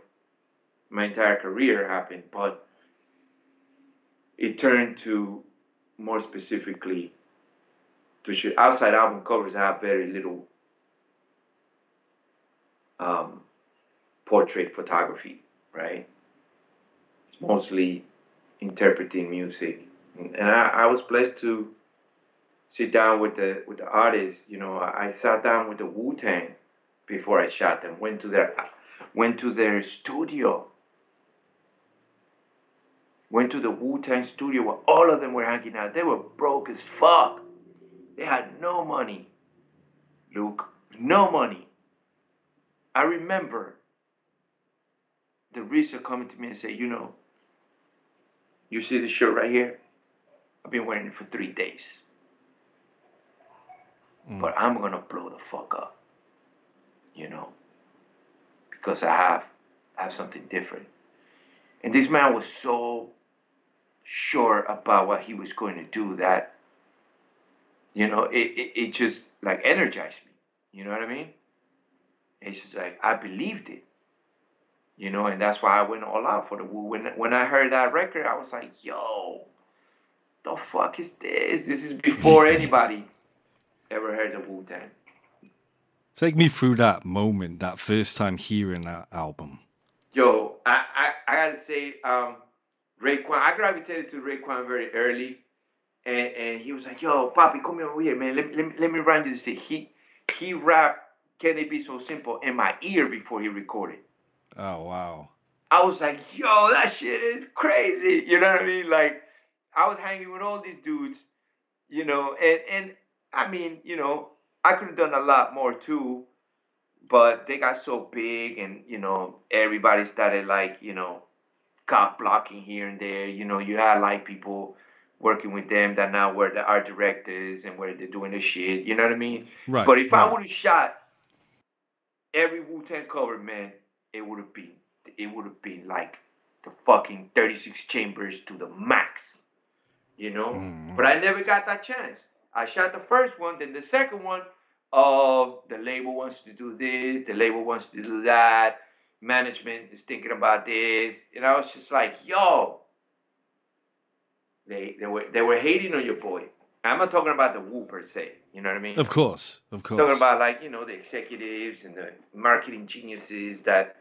my entire career happened. But it turned to more specifically to shoot outside album covers have very little um, portrait photography, right? Mostly interpreting music, and I, I was blessed to sit down with the with the artists. You know, I, I sat down with the Wu Tang before I shot them. Went to their went to their studio. Went to the Wu Tang studio where all of them were hanging out. They were broke as fuck. They had no money. Luke, no money. I remember the RZA coming to me and say, you know, you see this shirt right here? I've been wearing it for three days. Mm. But I'm gonna blow the fuck up. You know? Because I have I have something different. And this man was so sure about what he was going to do that you know, it, it, it just like energized me. You know what I mean? It's just like I believed it. You know, and that's why I went all out for the Wu. When when I heard that record, I was like, yo, the fuck is this? This is before anybody ever heard the Wu Tang. Take me through that moment, that first time hearing that album. Yo, I, I, I gotta say, um, Raekwon, I gravitated to Raekwon very early and, and he was like, "Yo, Papi, come over here, man. Let, let, let me run this thing." He he rapped "Can It Be So Simple" in my ear before he recorded. Oh wow! I was like, "Yo, that shit is crazy." You know what I mean? Like, I was hanging with all these dudes, you know, and and I mean, you know, I could have done a lot more too, but they got so big, and you know, everybody started like, you know, cop blocking here and there. You know, you had like people working with them that now were the art directors and where they're doing the shit. You know what I mean? Right. But if right. I would have shot every Wu Tang cover, man, it would have been it would have been like the fucking 36 chambers to the max. You know? Mm. But I never got that chance. I shot the first one, then the second one, oh, the label wants to do this, the label wants to do that, management is thinking about this. And I was just like, yo, they they were they were hating on your boy. I'm not talking about the Wu per se. You know what I mean? Of course, of course. Talking about like you know the executives and the marketing geniuses that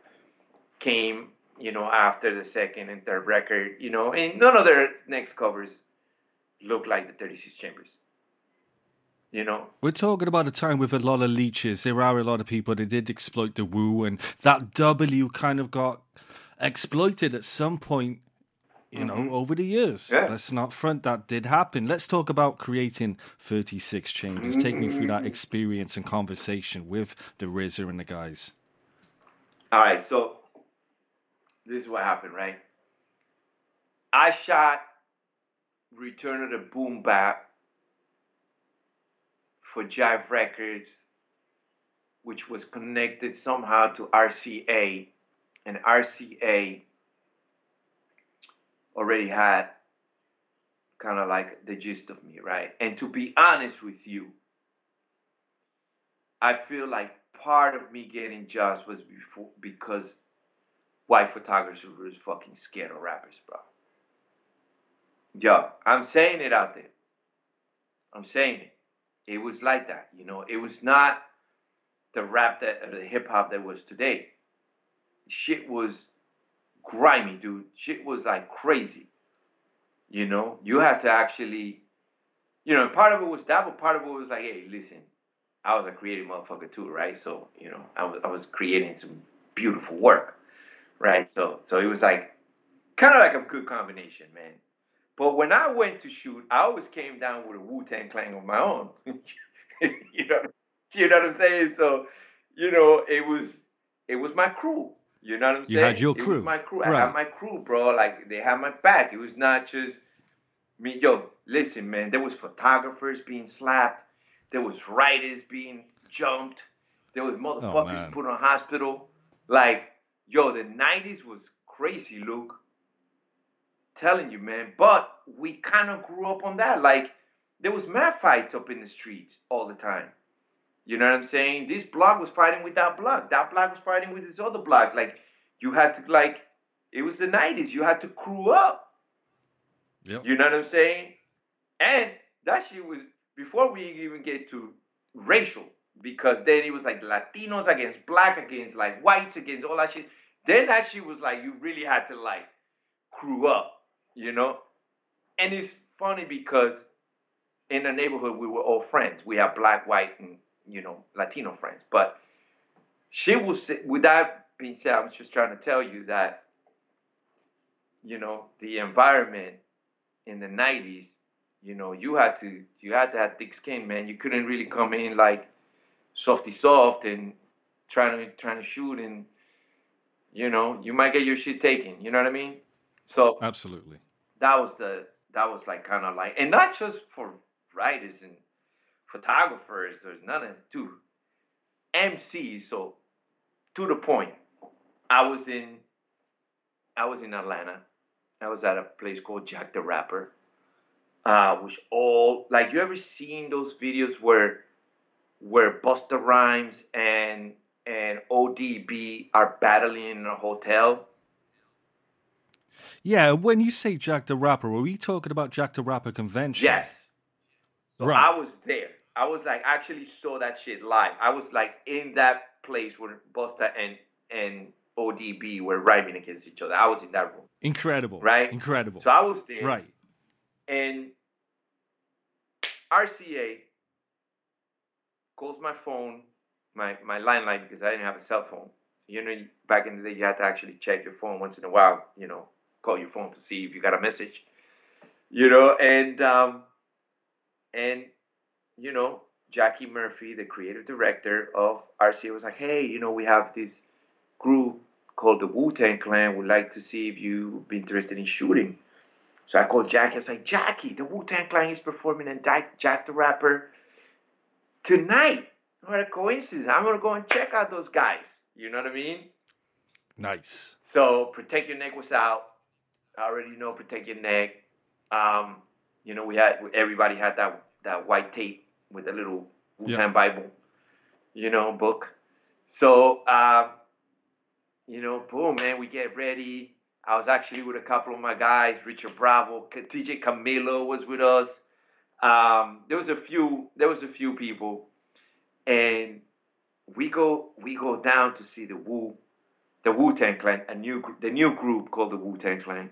came you know after the second and third record. You know, and none of their next covers look like the 36 Chambers. You know, We're talking about a time with a lot of leeches. There are a lot of people that did exploit the Wu, and that W kind of got exploited at some point, you know, mm-hmm. over the years. Yeah. Let's not front that did happen. Let's talk about creating 36 chambers. Take me through that mm-hmm. experience and conversation with the RZA and the guys. All right, so this is what happened, right? I shot Return of the Boom Bap for Jive Records, which was connected somehow to RCA, and RCA already had kind of like the gist of me, right? And to be honest with you, I feel like part of me getting jobs was before because white photographers fucking scared of rappers, bro. Yo, I'm saying it out there. I'm saying it. It was like that, you know. It was not the rap that or the hip hop that was today. Shit was grimy, dude. Shit was like crazy. You know, you had to actually, you know, part of it was that, but part of it was like, hey, listen, I was a creative motherfucker too, right? So, you know, I was I was creating some beautiful work, right? So, so it was like kind of like a good combination, man. But when I went to shoot, I always came down with a Wu Tang Clan of my own. you know, you know what I'm saying? So, you know, it was it was my crew. You know what I'm You saying? had your It crew. was my crew. I had my crew, bro. Like they had my back. It was not just me. Yo, listen, man. There was photographers being slapped. There was writers being jumped. There was oh, motherfuckers Oh, put on hospital. Like, yo, the '90s was crazy, Luke. Telling you, man. But we kind of grew up on that. Like, there was mad fights up in the streets all the time. You know what I'm saying? This block was fighting with that block. That block was fighting with this other block. Like, you had to like, it was the '90s. You had to crew up. Yep. You know what I'm saying? And that shit was before we even get to racial, because then it was like Latinos against black against like whites against all that shit. Then that shit was like you really had to like crew up, you know? And it's funny because in the neighborhood we were all friends. We have black, white, and you know, Latino friends. But she was with that being said, I'm just trying to tell you that, you know, the environment in the nineties, you know, you had to you had to have thick skin, man. You couldn't really come in like softy soft and trying to trying to shoot and you know, you might get your shit taken. You know what I mean? So Absolutely. that was the that was like kind of like and not just for writers and photographers there's nothing to MCs so to the point I was in I was in Atlanta I was at a place called Jack the Rapper uh which all like you ever seen those videos where where Busta Rhymes and and ODB are battling in a hotel Yeah, when you say Jack the Rapper, were we talking about Jack the Rapper convention? Yes. So Right. I was there. I was like actually saw that shit live. I was like in that place where Busta and and ODB were rhyming against each other. I was in that room. Incredible. Right? Incredible. So I was there. Right. And RCA calls my phone, my my line landline because I didn't have a cell phone. You know, back in the day, you had to actually check your phone once in a while. You know, call your phone to see if you got a message. You know, and um, and you know, Jackie Murphy, the creative director of RCA, was like, "Hey, you know, we have this group called the Wu Tang Clan. Would like to see if you'd be interested in shooting." So I called Jackie. I was like, Jackie, the Wu Tang Clan is performing in Jack, Jack the Rapper tonight. What a coincidence. I'm going to go and check out those guys. You know what I mean? Nice. So Protect Your Neck was out. I already know Protect Your Neck. Um, you know, we had everybody had that that white tape with a little Wu Tang Yeah. Bible, you know, book. So um, you know, boom, man, we get ready. I was actually with a couple of my guys, Richard Bravo, TJ Camilo was with us. Um, there was a few, there was a few people, and we go, we go down to see the Wu, the Wu Tang Clan, a new, the new group called the Wu Tang Clan,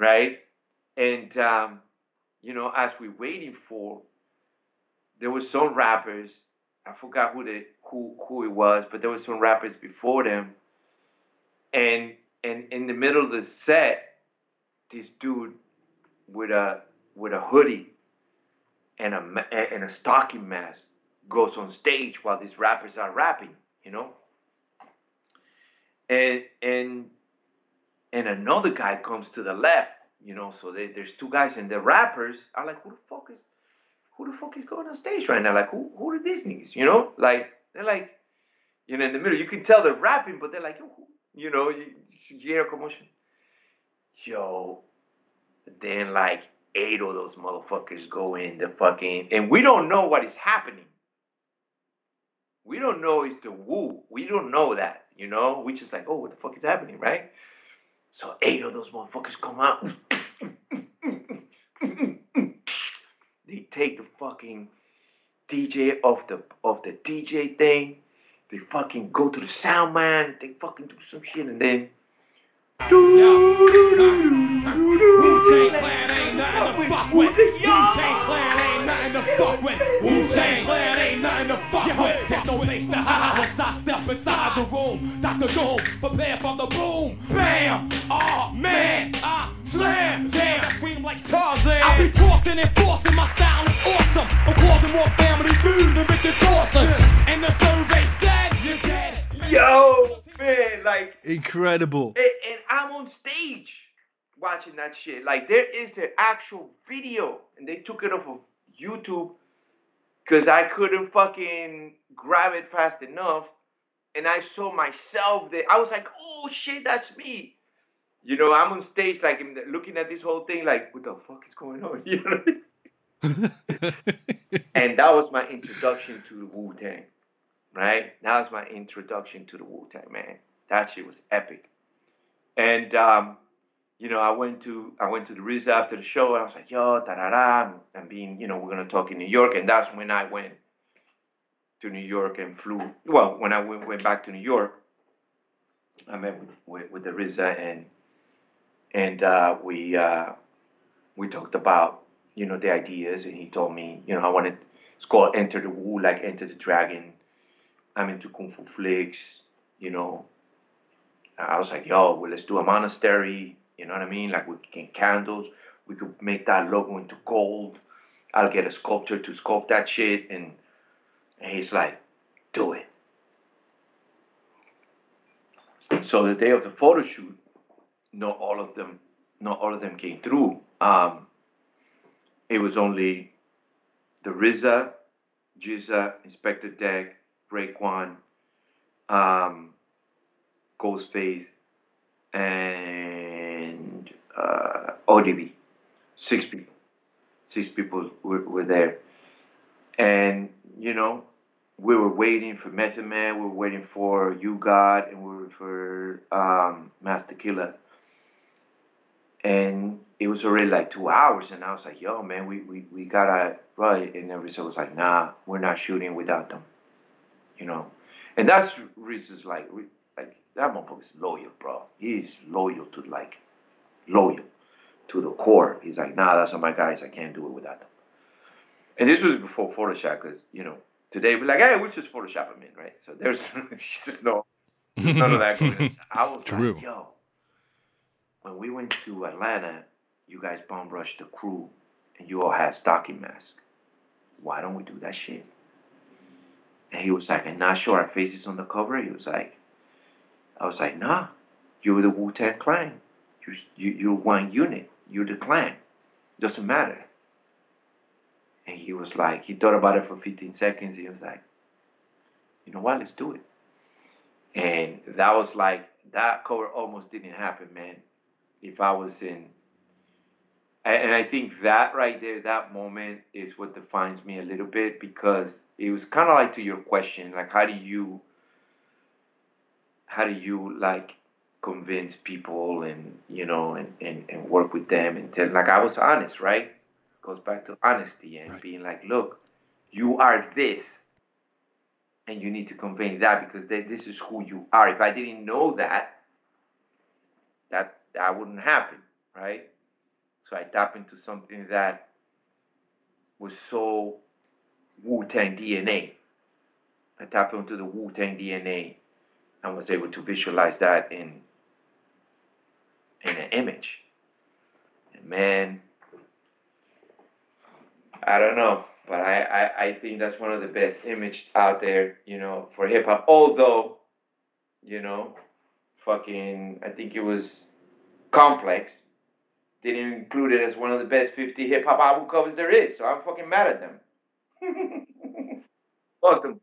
right? And um, you know, as we're waiting for, there was some rappers. I forgot who the who who it was, but there was some rappers before them. And and in the middle of the set, this dude with a with a hoodie and a ma- eh, and a stocking mask goes on stage while these rappers are rapping, you know. And and and another guy comes to the left, you know. So they, there's two guys, and the rappers are like, "Who the fuck is, who the fuck is going on stage right now? Like, who who are these niggas? You know, like they're like, you know, in the middle, you can tell they're rapping, but they're like, "Yo, you know, you, you hear a commotion. Yo, then like eight of those motherfuckers go in the fucking, and we don't know what is happening. We don't know it's the Wu. We don't know that, you know. We just like, oh, what the fuck is happening, right? So eight of those motherfuckers come out. they take the fucking DJ off the off the DJ thing. They fucking go to the sound man. They fucking do some shit, and then. Wu-Tang Clan ain't nothing to fuck with. Wu-Tang Clan ain't nothing to fuck with. Wu-Tang Clan ain't nothing to fuck with. There's no place to hide once I step inside the room. Dr. Doom, prepare for the boom. Bam! Oh man, I slam. Damn, I scream like Tarzan. I be tossing and forcing. My style is awesome. I'm causing more family feud than Richard Dawson. And the survey said you're dead. Yo, man, like Incredible. And, and I'm on stage watching that shit. Like there is the actual video, and they took it off of YouTube because I couldn't fucking grab it fast enough, and I saw myself there. I was like, oh shit, that's me. You know, I'm on stage like looking at this whole thing, like, what the fuck is going on? You know. and that was my introduction to the Wu Tang, right? That was my introduction to the Wu Tang, man. That shit was epic. And um, you know, I went to I went to the RZA after the show, and I was like, yo, da da da, and being, you know, we're gonna talk in New York, and that's when I went to New York and flew. Well, when I went, went back to New York, I met with with, with the RZA, and and uh, we uh, we talked about you know the ideas, and he told me, you know, I wanted it's called Enter the Wu, like Enter the Dragon. I'm into kung fu flicks, you know. I was like, yo, well, let's do a monastery. You know what I mean? Like we can candles. We could make that logo into gold. I'll get a sculptor to sculpt that shit, and, and he's like, do it. So the day of the photo shoot, not all of them, not all of them came through. Um, it was only the RZA, GZA, Inspectah Deck, Raekwon, um, Ghostface, and uh, ODB. Six people. Six people were, were there. And, you know, we were waiting for Method Man, we were waiting for U-God, and we were for um, Masta Killa. And it was already like two hours, and I was like, yo, man, we, we, we gotta, right? And RZA was like, nah, we're not shooting without them, you know? And that's RZA's like, like that motherfucker's loyal, bro. He's loyal to like, loyal to the core. He's like, nah, that's not my guys. I can't do it without them. And this was before Photoshop, because you know, today we're like, hey, we just Photoshop them in, right? So there's just no, none of that. Going. I was True. like, yo, when we went to Atlanta, you guys bomb rushed the crew, and you all had stocking masks. Why don't we do that shit? And he was like, I'm not sure our faces on the cover. He was like, I was like, nah, you're the Wu Tang Clan. You, you, you're one unit. You're the clan. Doesn't matter. And he was like, he thought about it for 15 seconds. He was like, you know what? Let's do it. And that was like, that cover almost didn't happen, man. If I was in, and and I think that right there, that moment is what defines me a little bit because it was kind of like to your question, like how do you, how do you like convince people and you know and, and, and work with them and tell like I was honest, right? Goes back to honesty and being like, look, you are this, and you need to convey that because they, this is who you are. If I didn't know that, that that wouldn't happen, right? So I tap into something that was so Wu Tang DNA. I tapped into the Wu Tang DNA and was able to visualize that in in an image. And man, I don't know, but I, I, I think that's one of the best images out there, you know, for hip hop. Although, you know, fucking, I think it was Complex didn't include it as one of the best 50 hip hop album covers there is. So I'm fucking mad at them. Them.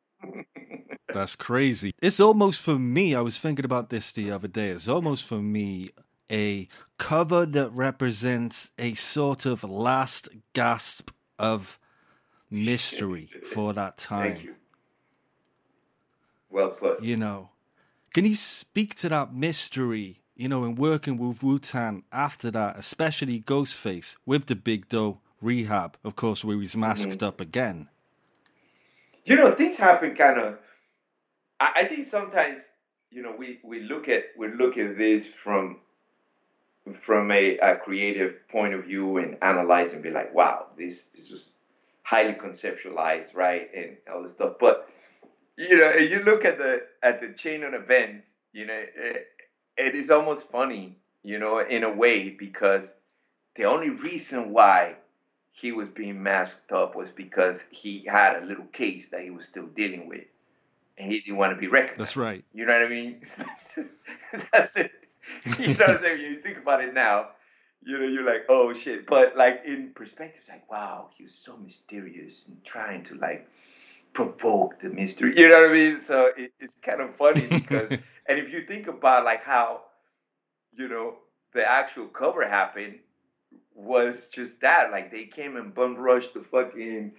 That's crazy. It's almost for me, I was thinking about this the other day. It's almost for me a cover that represents a sort of last gasp of mystery for that time. Thank you. Well put. You know, can you speak to that mystery? You know, in working with Wu Tang after that, especially Ghostface with the Big Doe rehab, of course, where he's masked Mm-hmm. up again. You know, things happen kind of. I, I think sometimes, you know, we, we look at we look at this from from a, a creative point of view and analyze and be like, wow, this this was highly conceptualized, right, and all this stuff. But you know, you look at the at the chain of events, you know, it, it is almost funny, you know, in a way because the only reason why he was being masked up was because he had a little case that he was still dealing with, and he didn't want to be recognized. That's right. You know what I mean? That's it. You know what I'm saying? You think about it now, you know, you're like, oh shit. But like in perspective, it's like, wow, he was so mysterious and trying to like provoke the mystery. You know what I mean? So it, it's kind of funny because, and if you think about like how, you know, the actual cover happened was just that. Like they came and bum rushed the fucking,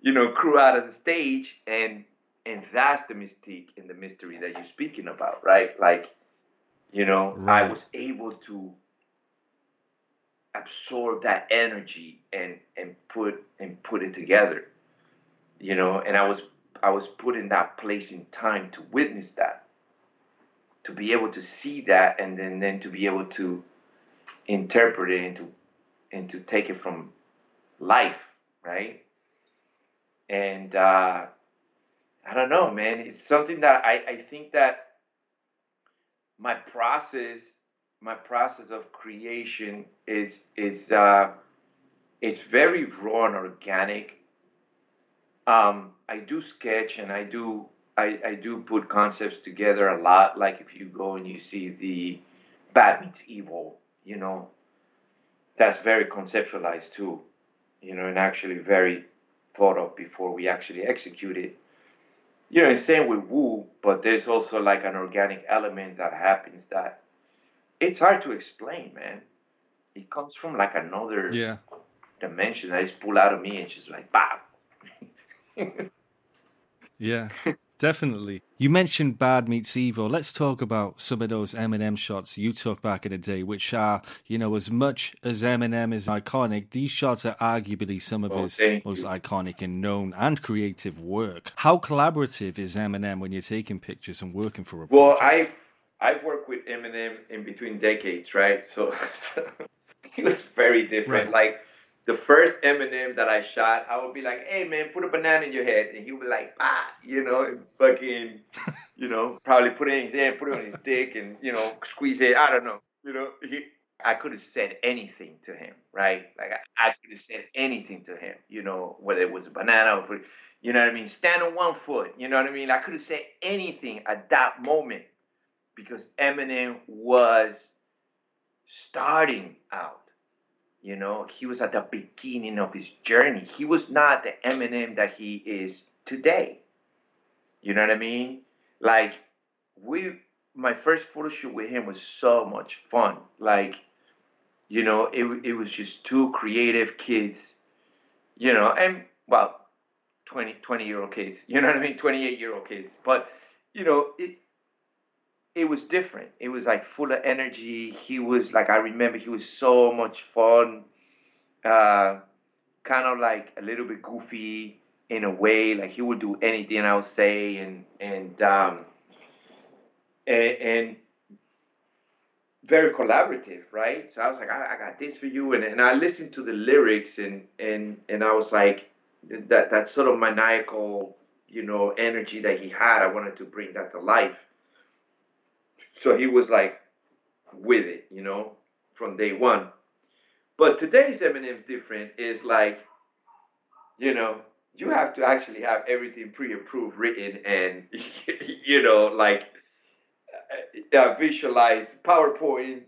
you know, crew out of the stage, and and that's the mystique and the mystery that you're speaking about, right? Like, you know, I was able to absorb that energy and and put and put it together, you know, and I was I was put in that place in time to witness that, to be able to see that, and then then to be able to interpret it and to and to take it from life, right? And uh, I don't know, man. It's something that I, I think that my process, my process of creation is is uh, is very raw and organic. Um, I do sketch and I do I, I do put concepts together a lot. Like if you go and you see the bad meets evil, you know, that's very conceptualized too, you know, and actually very thought of before we actually execute it. You know, the same with Wu, but there's also like an organic element that happens that it's hard to explain, man. It comes from like another Yeah. dimension that is pulled out of me and just like, bam. Yeah, definitely. You mentioned Bad Meets Evil. Let's talk about some of those Eminem shots you took back in the day, which are, you know, as much as Eminem is iconic, these shots are arguably some of Oh, his most you. iconic and known and creative work. How collaborative is Eminem when you're taking pictures and working for a Well, project? I I worked with Eminem in between decades, right? So, he was very different. Right. Like the first Eminem that I shot, I would be like, "Hey man, put a banana in your head," and he would be like, "Ah," you know, and fucking, you know, probably put it in his hand, put it on his dick, and you know, squeeze it. I don't know, you know. He, I could have said anything to him, right? Like I, I could have said anything to him, you know, whether it was a banana or, you know what I mean, stand on one foot, you know what I mean. I could have said anything at that moment because Eminem was starting out. You know, he was at the beginning of his journey. He was not the Eminem that he is today. You know what I mean? Like we my first photo shoot with him was so much fun. Like, you know, it it was just two creative kids, you know, and well, 20, 20 year old kids, you know what I mean? 28 year old kids. But, you know, it it was different. It was like full of energy. He was like I remember he was so much fun. Uh kind of like a little bit goofy in a way. Like he would do anything I would say and and um and, and very collaborative, right? So I was like, I, I got this for you, and and I listened to the lyrics, and and and I was like, that that sort of maniacal, you know, energy that he had. I wanted to bring that to life. So he was like with it, you know, from day one. But today's Eminem's different. Is like, you know, you have to actually have everything pre-approved, written, and you know, like uh, visualize PowerPoint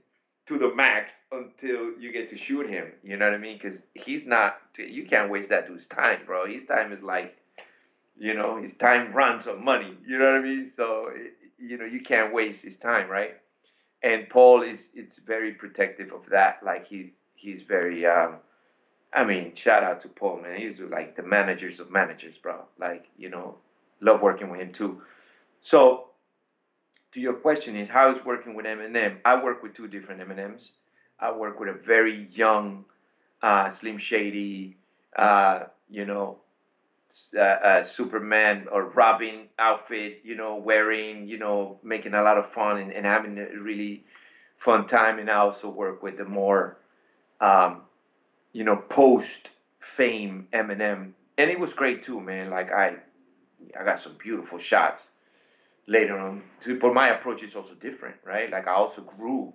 to the max until you get to shoot him. You know what I mean? Because he's not. You can't waste that dude's time, bro. His time is like, you know, his time runs on money. You know what I mean? So you know, you can't waste his time, right? And Paul is it's very protective of that. Like he's he's very. um I mean, shout out to Paul, man. He's like the managers of managers, bro. Like, you know, love working with him too. So, to your question is how is working with Eminem? I work with two different Eminems. I work with a very young, uh, Slim Shady, uh, you know, uh, uh, Superman or Robin outfit, you know, wearing, you know, making a lot of fun and, and having a really fun time. And I also work with the more, um, you know, post fame Eminem, and it was great too, man. Like I, I got some beautiful shots later on. But my approach is also different, right? Like I also grew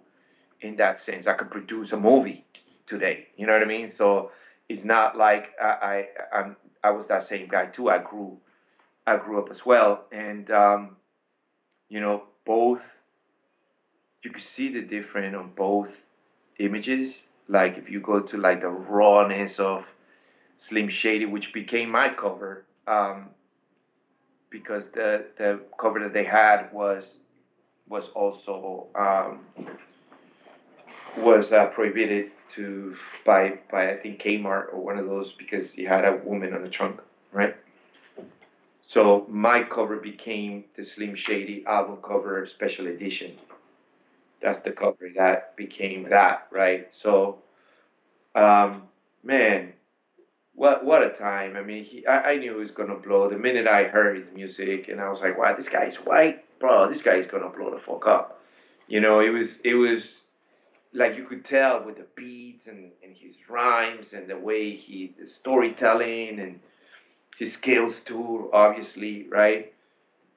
in that sense. I could produce a movie today. You know what I mean? So it's not like I, I I'm I was that same guy too. I grew, I grew up as well, and um, you know both. You could see the difference on both images like if you go to like the rawness of Slim Shady, which became my cover, um, because the the cover that they had was was also um, was uh, prohibited to by by I think Kmart or one of those because he had a woman on the trunk, right? So my cover became the Slim Shady album cover special edition that's the cover that became that, right? So, um, man, what what a time! I mean, he, I, I knew he was gonna blow the minute I heard his music, and I was like, wow, this guy's white, bro. This guy's gonna blow the fuck up. You know, it was it was like you could tell with the beats and, and his rhymes and the way he the storytelling and his skills too, obviously, right?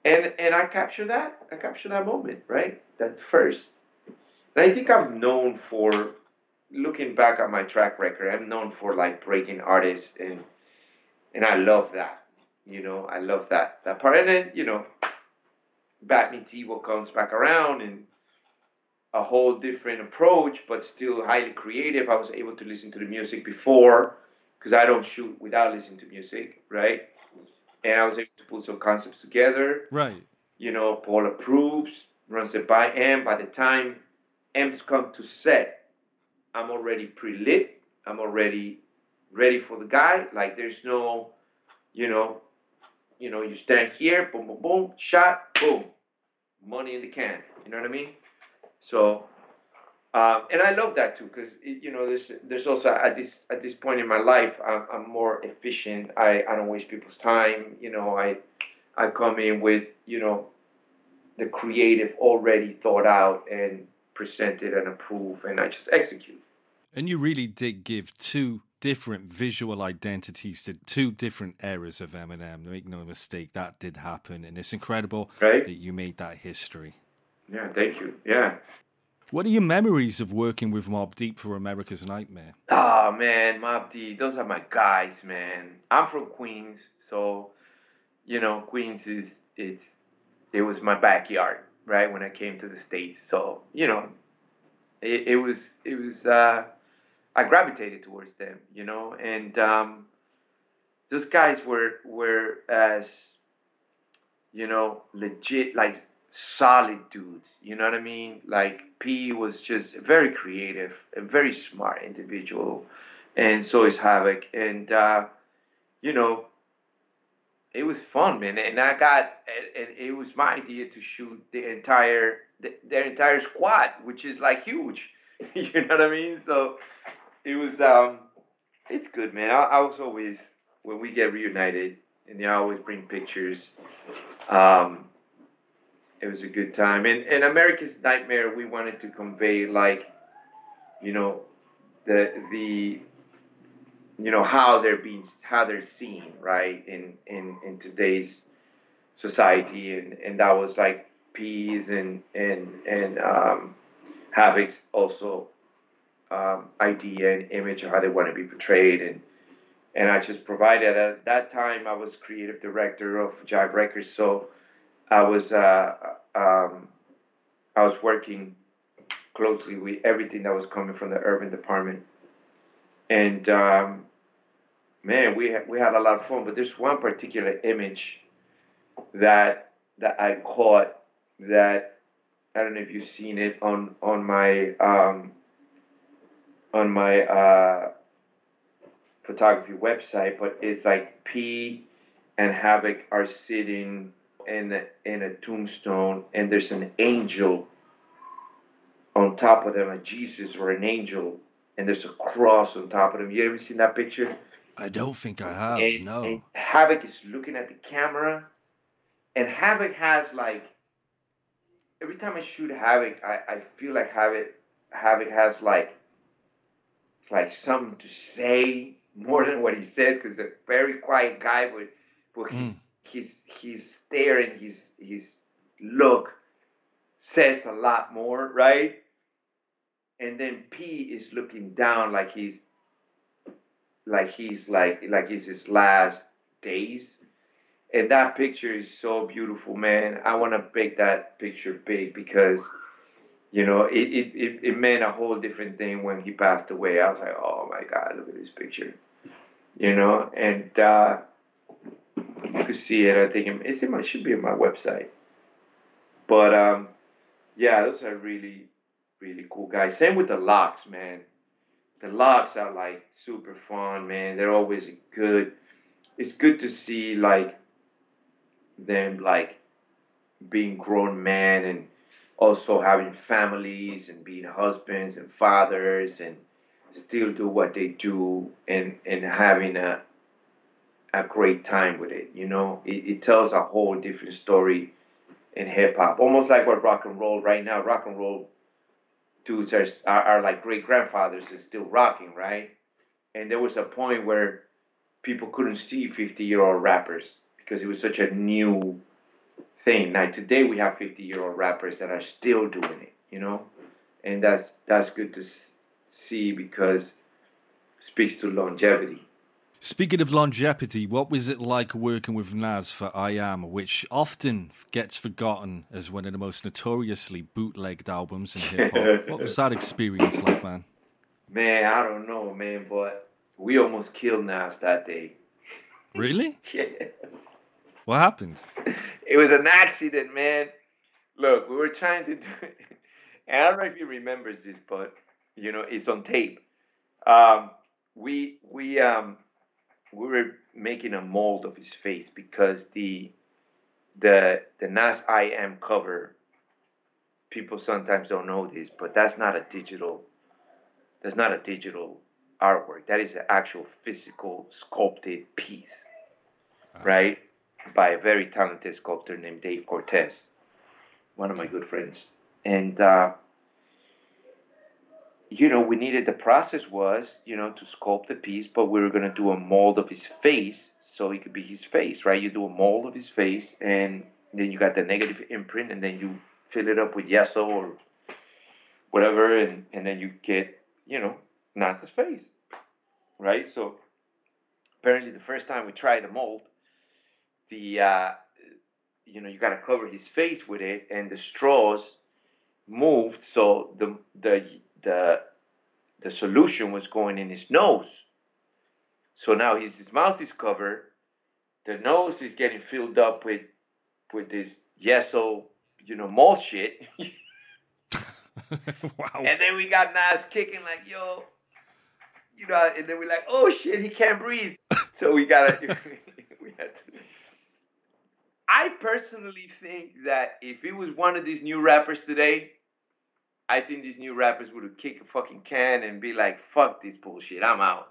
And and I capture that. I capture that moment, right? That first and I think I'm known for looking back at my track record. I'm known for like breaking artists, and and I love that. You know, I love that that part. And then you know, Bad Meets Evil comes back around and a whole different approach, but still highly creative. I was able to listen to the music before because I don't shoot without listening to music, right? And I was able to put some concepts together. Right. You know, Paul approves, runs it by M. By the time M's come to set, I'm already pre-lit. I'm already ready for the guy. Like there's no, you know, you know, you stand here, boom, boom, boom, shot, boom, money in the can. You know what I mean? So, um, and I love that too, because you know, there's there's also at this at this point in my life, I'm, I'm more efficient. I, I don't waste people's time. You know, I I come in with you know the creative already thought out and presented and approved, and I just execute. And you really did give two different visual identities to two different eras of Eminem. Make no mistake, that did happen, and it's incredible right? that you made that history. Yeah, thank you. Yeah. What are your memories of working with Mobb Deep for Amerikaz Nightmare? Oh man, Mobb Deep, those are my guys, man. I'm from Queens, so you know, Queens is it's it was my backyard, right? When I came to the states, so you know, it, it was it was uh, I gravitated towards them, you know, and um, those guys were were as you know legit like solid dudes. You know what I mean? Like P was just very creative, a very smart individual, and so is Havoc. And uh, you know, it was fun, man. And I got, and it was my idea to shoot the entire, the, their entire squad, which is like huge. you know what I mean? So it was, um, it's good, man. I, I was always when we get reunited, and they always bring pictures. Um, it was a good time. And, and Amerikaz Nightmare, we wanted to convey like, you know, the the you know how they're being how they're seen right in in in today's society. And and that was like P's and and and um, Havoc's also um, idea and image of how they want to be portrayed. And and I just provided at that time I was creative director of Jive Records. So I was uh, um, I was working closely with everything that was coming from the urban department. And um, man we had, we had a lot of fun but there's one particular image that that I caught that I don't know if you've seen it on on my um, on my uh, photography website, but it's like P and Havoc are sitting in a, in a tombstone, and there's an angel on top of them, a Jesus or an angel, and there's a cross on top of them. You ever seen that picture? I don't think I have. And, no. and Havoc is looking at the camera, and Havoc has like every time I shoot Havoc, I, I feel like Havoc Havoc has like like something to say more than what he says because a very quiet guy, but but Mm. his his stare and his his look says a lot more, right? And then P is looking down like he's like he's like like it's his last days. And that picture is so beautiful, man. I want to make that picture big because, you know, it, it, it, it meant a whole different thing when he passed away. I was like, oh my God, look at this picture. You know, and uh, could see it. I think it- it's in my, should be on my website. But um, yeah, those are really, really cool guys. Same with the LOX, man. The LOX are like super fun, man. They're always good. It's good to see like them like being grown men and also having families and being husbands and fathers and still do what they do and and having a a great time with it. You know, it, it tells a whole different story in hip hop, almost like what rock and roll right now. Rock and roll dudes are are, are like great grandfathers and still rocking, right? And there was a point where people couldn't see 50 year old rappers because it was such a new thing. Now today we have 50 year old rappers that are still doing it, you know, and that's that's good to see because it speaks to longevity. Speaking of longevity, what was it like working with Nas for I Am, which often gets forgotten as one of the most notoriously bootlegged albums in hip hop? what was that experience like, man? Man, I don't know, man, but we almost killed Nas that day. Really? Yeah. What happened? It was an accident, man. Look, we were trying to do it. and I don't know if he remembers this, but you know, it's on tape. Um, we we um we were making a mold of his face because the the the Nas I am cover people sometimes don't know this, but that's not a digital that's not a digital artwork. That is an actual physical sculpted piece. Right? By a very talented sculptor named Dave Cortez, one of my good friends. And uh you know, we needed the process was, you know, to sculpt the piece, but we were gonna do a mold of his face so it could be his face, right? You do a mold of his face and then you got the negative imprint and then you fill it up with yeso or whatever and, and then you get, you know, Nas's face. Right? So apparently the first time we tried the mold, the uh you know, you gotta cover his face with it and the straws moved so the the the the solution was going in his nose. So now his, his mouth is covered, the nose is getting filled up with with this yeso, you know, mold shit. wow. And then we got Nas kicking like, yo, you know, and then we're like, oh shit, he can't breathe. So we gotta we had to I personally think that if it was one of these new rappers today, I think these new rappers would have kicked a fucking can and be like, fuck this bullshit, I'm out.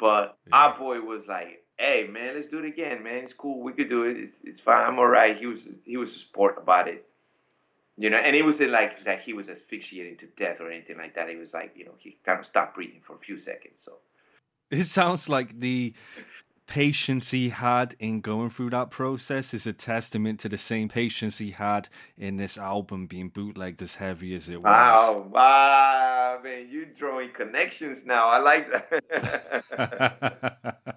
But our boy was like, hey man, let's do it again, man. It's cool, we could do it. It's, it's fine, I'm alright. He was he was a sport about it. You know, and it wasn't like that he was asphyxiating to death or anything like that. It was like, you know, he kind of stopped breathing for a few seconds. So It sounds like the patience he had in going through that process is a testament to the same patience he had in this album being bootlegged as heavy as it was. Wow, wow, man, you're drawing connections now. I like that.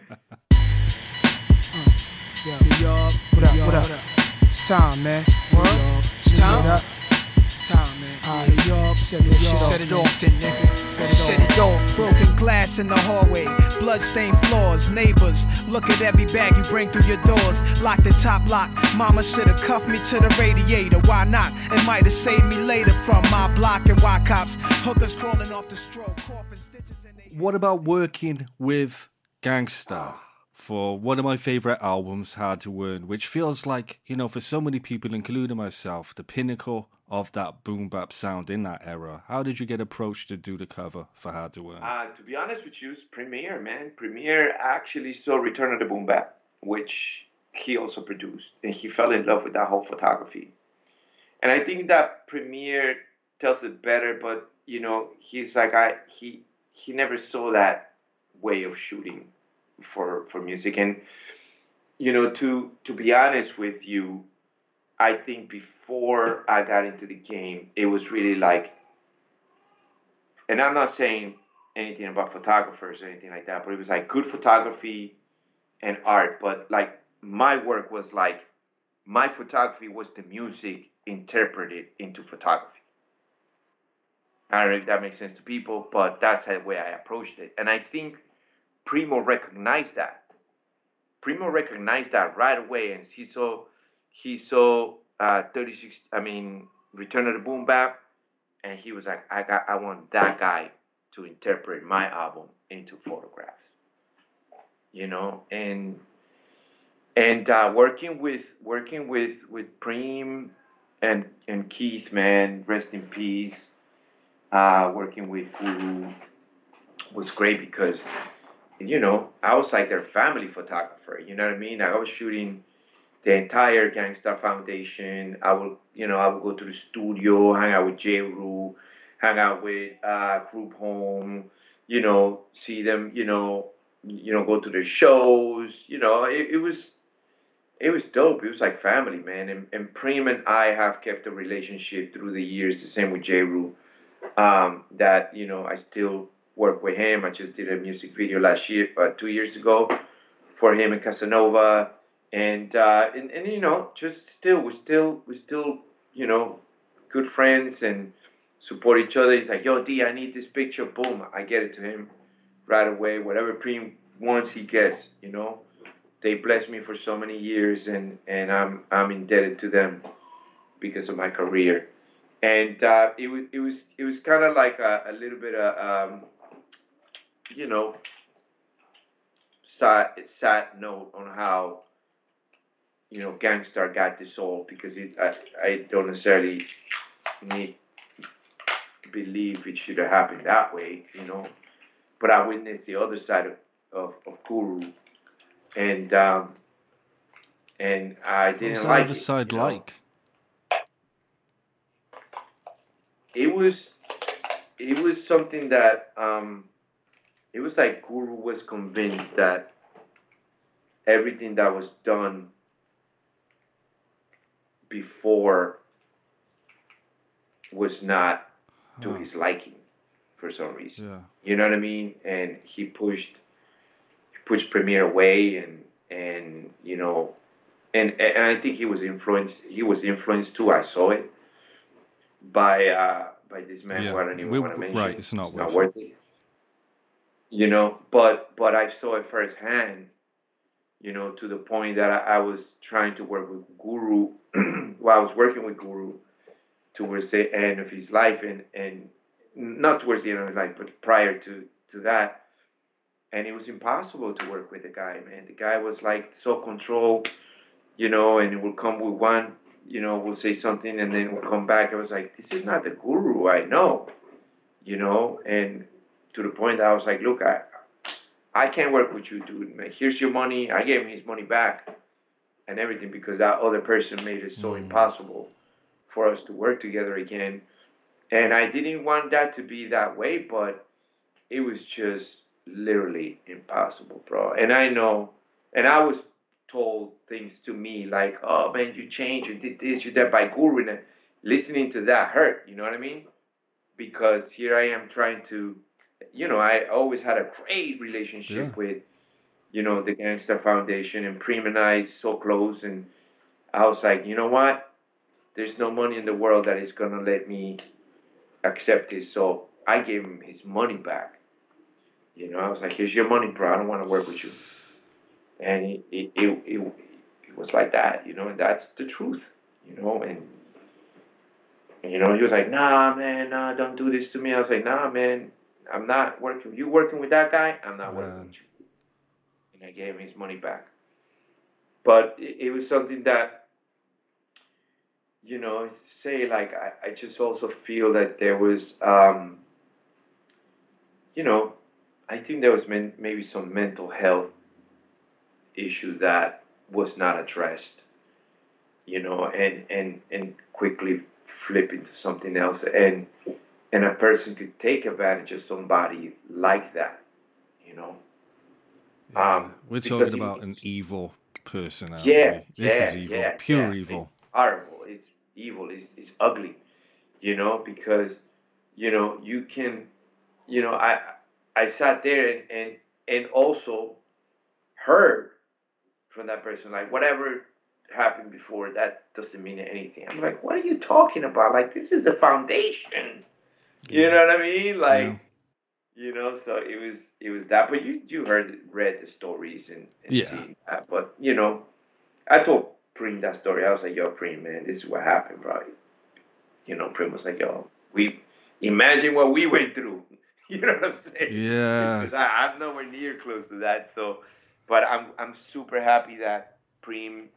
Yo, yo, what up, what up? It's time, man. What? It's time. It's time, man. Alright, yo, set it off. Set it off, then, nigga. Set it off. Broken glass in the hallway, bloodstained floors, neighbors. Look at every bag you bring through your doors. Lock the top lock. Mama shoulda cuffed me to the radiator. Why not? It might have saved me later from my block and why cops. Hookers crawling off the stroke, coughing stitches in they. What about working with Gang Starr for one of my favorite albums, Hard to Earn, which feels like, you know, for so many people, including myself, the pinnacle of that boom bap sound in that era. How did you get approached to do the cover for Hard to Earn? Uh, to be honest with you, Premier, man. Premier actually saw Return of the Boom Bap, which he also produced, and he fell in love with that whole photography. And I think that Premier tells it better, but you know, he's like I he he never saw that way of shooting for for music, and you know, to to be honest with you, I think before I got into the game, it was really like, and I'm not saying anything about photographers or anything like that, but it was like good photography and art. But like my work was like, my photography was the music interpreted into photography. I don't know if that makes sense to people, but that's the way I approached it. And I think Primo recognized that. Primo recognized that right away, and he saw he saw uh, 36. I mean, Return of the Boom Bap, and he was like, I got, I want that guy to interpret my album into photographs. You know, and and uh, working with working with with Preem and and Keith, man, rest in peace. Uh, working with Guru was great because you know I was like their family photographer. You know what I mean? I was shooting the entire Gang Starr Foundation. I would, you know, I would go to the studio, hang out with Jeru, hang out with uh, Group Home, you know, see them, you know, you know, go to their shows. You know, it, it was, it was dope. It was like family, man. And, and Preem and I have kept a relationship through the years. The same with Jeru. Um, that you know, I still work with him. I just did a music video last year, uh, two years ago, for him and Casanova and uh, and and you know, just still we're still we're still you know good friends and support each other. He's like, yo, D, I need this picture. Boom, I get it to him right away. Whatever Preem wants, he gets. You know, they blessed me for so many years, and and I'm I'm indebted to them because of my career. And uh, it was it was it was kind of like a, a little bit of um, you know sad sad note on how you know, Gang Starr got dissolved because it, I, I don't necessarily need believe it should have happened that way, you know. But I witnessed the other side of, of, of Guru, and um, and I didn't What's that like other it. side you know. like? It was it was something that um, it was like Guru was convinced that everything that was done before was not to Huh. his liking for some reason. Yeah. You know what I mean? And he pushed he pushed Premier away and and you know and and I think he was influenced he was influenced too, I saw it by uh by this man Yeah. who I don't even We- want to mention. right, it's not worth it. worth it. You know, but but I saw it firsthand, you know, to the point that I, I was trying to work with Guru while I was working with Guru towards the end of his life and, and not towards the end of his life, but prior to, to that. And it was impossible to work with the guy, man. The guy was like so controlled, you know, and it would come with one, you know, we'll say something and then we'll come back. I was like, this is not the guru I know, you know, and to the point that I was like, look, I, I can't work with you, dude. Man, here's your money. I gave him his money back and everything because that other person made it so hmm. impossible for us to work together again. And I didn't want that to be that way, but it was just literally impossible, bro. And I know, and I was told things to me like, "Oh man, you changed, you did this, you did that by Guru," and listening to that hurt. You know what I mean? Because here I am trying to, you know, I always had a great relationship Yeah. with, you know, the Gang Starr Foundation and Prim and I so close, and I was like, you know what? There's no money in the world that is gonna let me accept this. So I gave him his money back. You know, I was like, here's your money, bro. I don't want to work with you. And it, it, it, it, it was like that, you know, and that's the truth, you know, and, and, you know, he was like, nah, man, nah, don't do this to me. I was like, nah, man, I'm not working. You working with that guy? I'm not working with you. And I gave him his money back. But it, it was something that, you know, say like I, I just also feel that there was, um, you know, I think there was men, maybe some mental health issue that was not addressed, you know, and and and quickly flip into something else, and and a person could take advantage of somebody like that, you know. Um, We're talking about an evil person, aren't yeah, we? This yeah, is evil, yeah, pure yeah. evil. It's horrible. It's evil. It's, it's ugly. You know, because you know you can, you know, I I sat there and and and also heard from that person like whatever happened before that doesn't mean anything. I'm like, what are you talking about? Like this is a foundation. You know what I mean? Like. You know, so it was it was that, but you you heard read the stories and, and Yeah. that. But you know, I told Prim that story. I was like, "Yo, Prim, man, this is what happened, bro." You know, Prim was like, "Yo, we imagine what we went through." You know what I'm saying? Yeah. Because I, I'm nowhere near close to that. So, but I'm I'm super happy that Prim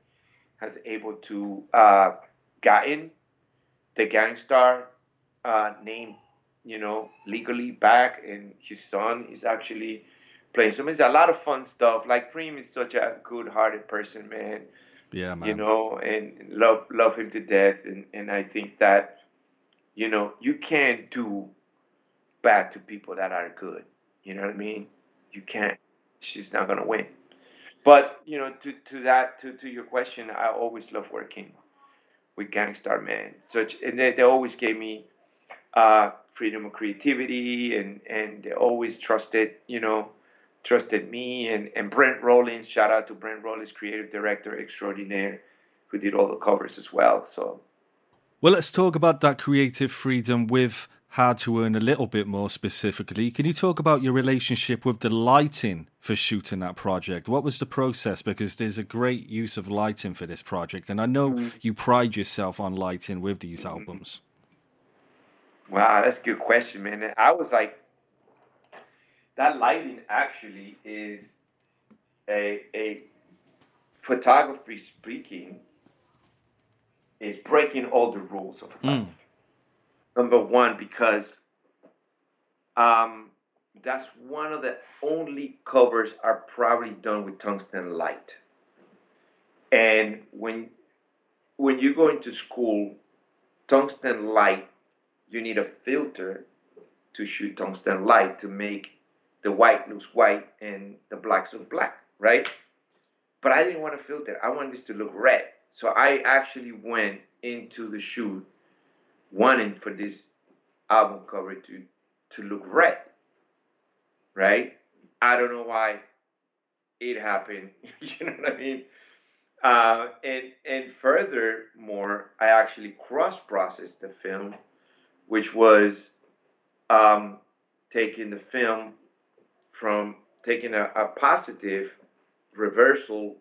has able to uh, gotten the Gang Starr uh, name, you know, legally back, and his son is actually playing. So it's a lot of fun stuff. Like Prim is such a good-hearted person, man Yeah, man. you know, and love love him to death. And, and I think that, you know, you can't do bad to people that are good. You know what I mean? You can't. She's not gonna win. But you know, to, to that to, to your question, I always love working with Gang Starr Man. Such and they, they always gave me uh, freedom of creativity and, and they always trusted, you know, trusted me and, and Brent Rollins, shout out to Brent Rollins, creative director extraordinaire, who did all the covers as well. So Well, let's talk about that creative freedom with Hard to Earn a little bit more specifically. Can you talk about your relationship with the lighting for shooting that project? What was the process? Because there's a great use of lighting for this project, and I know Mm-hmm. you pride yourself on lighting with these albums. Wow, that's a good question, man. I was like, that lighting actually is a a photography speaking is breaking all the rules of photography. Number one, because um, that's one of the only covers are probably done with tungsten light. And when when you go into school, tungsten light you need a filter to shoot tungsten light to make the white looks white and the blacks look black, right? But I didn't want a filter. I wanted this to look red. So I actually went into the shoot wanting for this album cover to to look red. Right? I don't know why it happened. you know what I mean? Uh, and and furthermore, I actually cross processed the film which was um, taking the film from taking a, a positive reversal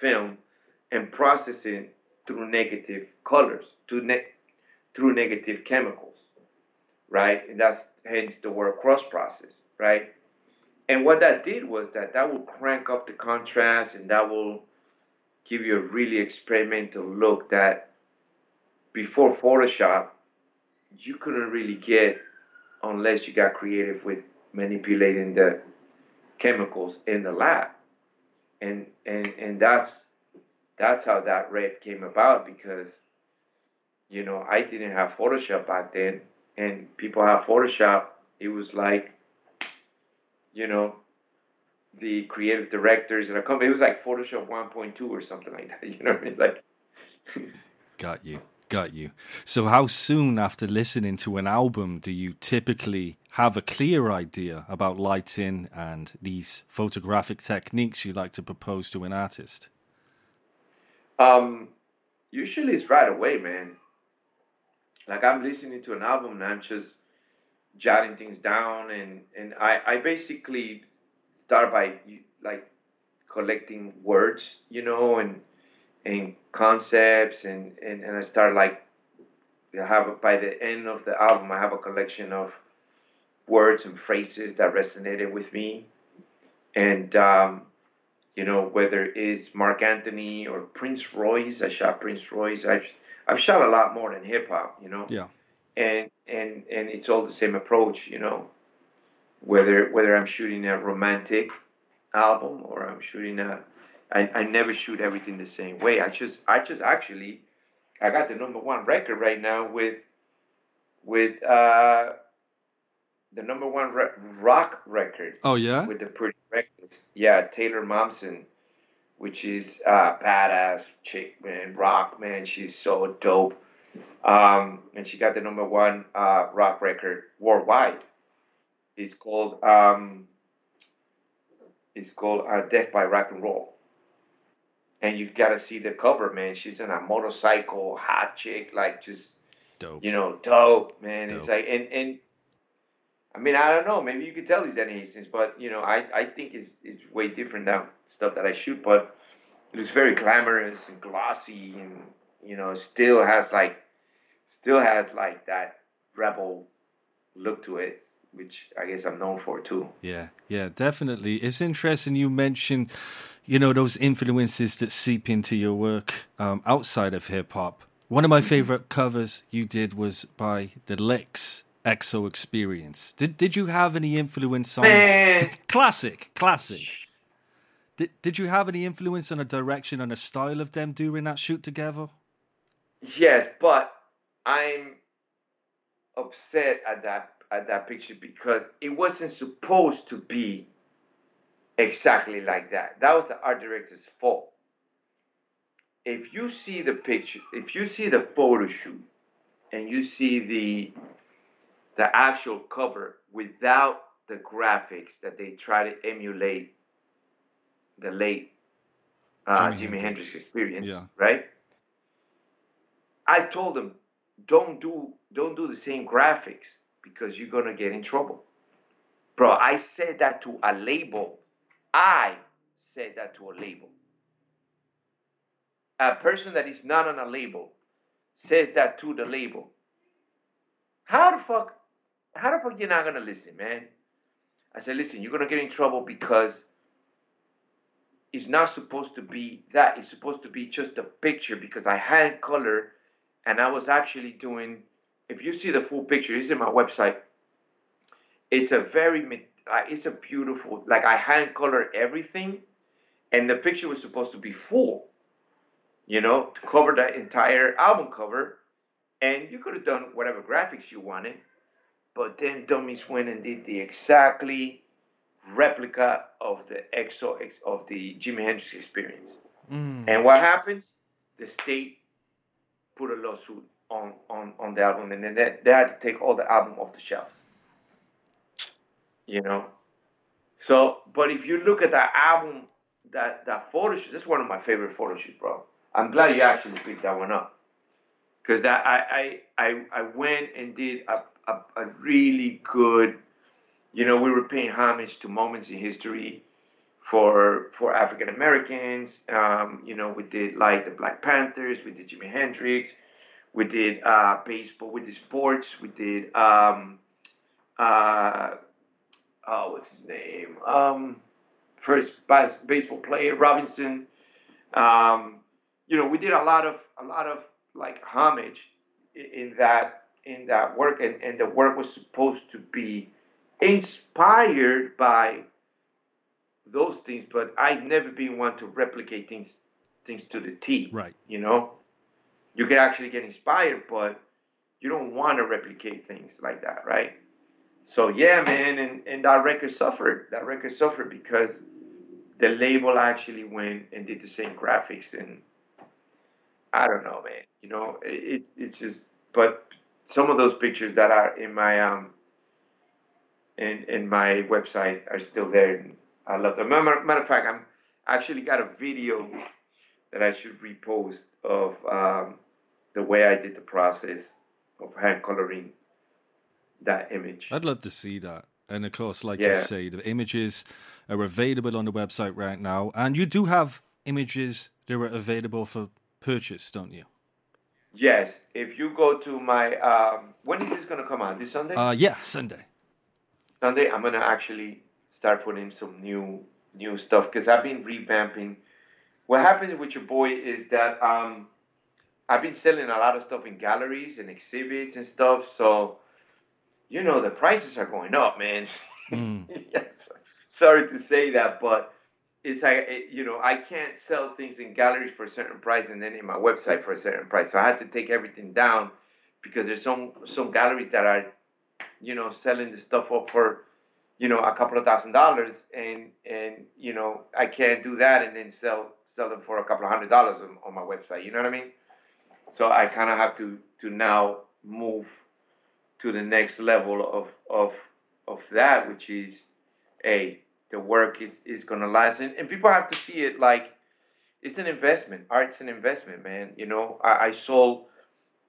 film and processing through negative colors, to ne- through negative chemicals, right? And that's hence the word cross process, right? And what that did was that that will crank up the contrast and that will give you a really experimental look that before Photoshop you couldn't really get unless you got creative with manipulating the chemicals in the lab. And and and that's that's how that red came about because you know I didn't have Photoshop back then and people have Photoshop. It was like you know the creative directors and a company. It was like Photoshop 1.2 or something like that. You know what I mean? Like, got you, got you. So, how soon after listening to an album do you typically have a clear idea about lighting and these photographic techniques you like to propose to an artist? Um, usually it's right away, man. Like I'm listening to an album and I'm just jotting things down, and and I I basically start by like collecting words, you know, and and concepts, and and and I start like I have by the end of the album I have a collection of words and phrases that resonated with me, and um, you know whether it's Marc Anthony or Prince Royce. I shot Prince Royce. I've I've shot a lot more than hip hop, you know. Yeah. And and and it's all the same approach, you know. Whether whether I'm shooting a romantic album or I'm shooting a I, I never shoot everything the same way. I just I just actually I got the number one record right now with with uh the number one re- rock record. Oh yeah. With the Pretty Reckless. Yeah, Taylor Momsen, which is uh badass chick man, rock man. She's so dope. Um, and she got the number one uh, rock record worldwide. It's called um, it's called uh, Death by Rock and Roll. And you've gotta see the cover, man. She's in a motorcycle, hot chick, like just dope. You know, dope, man. Dope. It's like and and I mean, I don't know. Maybe you could tell these Danny Hastings, but you know, I I think it's it's way different than stuff that I shoot. But it looks very glamorous and glossy, and you know, still has like still has like that rebel look to it, which I guess I'm known for too. Yeah, yeah, definitely. It's interesting you mentioned, you know, those influences that seep into your work um, outside of hip hop. One of my favorite covers you did was by the Licks EXO Experience. Did did you have any influence on Man. classic, classic? Did did you have any influence on a direction and a style of them during that shoot together? Yes, but I'm upset at that at that picture because it wasn't supposed to be exactly like that. That was the art director's fault. If you see the picture, if you see the photo shoot, and you see the the actual cover without the graphics that they try to emulate the late uh, Jimi Jimi, Hendrix. Experience, Yeah. right? I told them, don't do don't do the same graphics because you're gonna get in trouble. Bro, I said that to a label. I said that to a label. A person that is not on a label says that to the label. How the fuck how the fuck you're not gonna listen, man? I said, listen, you're gonna get in trouble because it's not supposed to be that. It's supposed to be just a picture because I hand color and I was actually doing if you see the full picture, it's in my website. It's a very it's a beautiful like I hand color everything and the picture was supposed to be full. You know, to cover the entire album cover. And you could have done whatever graphics you wanted, but then dummies went and did the exactly replica of the EXO ex- of the Jimi Hendrix experience. Mm. And what happens? The state put a lawsuit on on on the album, and then they, they had to take all the album off the shelves. You know. So, but if you look at that album, that that photo shoot, that's one of my favorite photo shoots, bro. I'm glad you actually picked that one up, because that I I I I went and did a, a a really good. You know, we were paying homage to moments in history for for African Americans. Um, you know, we did like the Black Panthers, we did Jimi Hendrix, we did uh, baseball, we did sports, we did um, uh, oh, what's his name? Um, first bas- baseball player Robinson. Um, you know, we did a lot of a lot of like homage in that in that work, and, and the work was supposed to be inspired by those things, but I've never been one to replicate things things to the T. Right. You know, you can actually get inspired, but you don't want to replicate things like that, right? So yeah, man, and, and that record suffered. That record suffered because the label actually went and did the same graphics and I don't know, man. You know, it, it's just, but some of those pictures that are in my um in in my website are still there, and I love them. Matter, matter of fact, I'm actually got a video that I should repost of um, the way I did the process of hand coloring that image. I'd love to see that. And of course, like Yeah. you say, the images are available on the website right now. And you do have images that are available for purchase, don't you? Yes, if you go to my um, when is this gonna come out? This Sunday? Uh, yeah, Sunday. Sunday, I'm gonna actually start putting some new new stuff because I've been revamping. What happened with your boy is that um, I've been selling a lot of stuff in galleries and exhibits and stuff. So, you know, the prices are going up, man. yes. Sorry to say that, but it's like it, you know I can't sell things in galleries for a certain price and then in my website for a certain price. So I had to take everything down because there's some some galleries that are you know selling the stuff up for you know a couple of thousand dollars and and you know I can't do that and then sell sell them for a couple of hundred dollars on, on my website. You know what I mean? So I kind of have to to now move to the next level of of of that, which is a the work is, is gonna last and, and people have to see it like it's an investment. Art's an investment, man. You know, I, I sold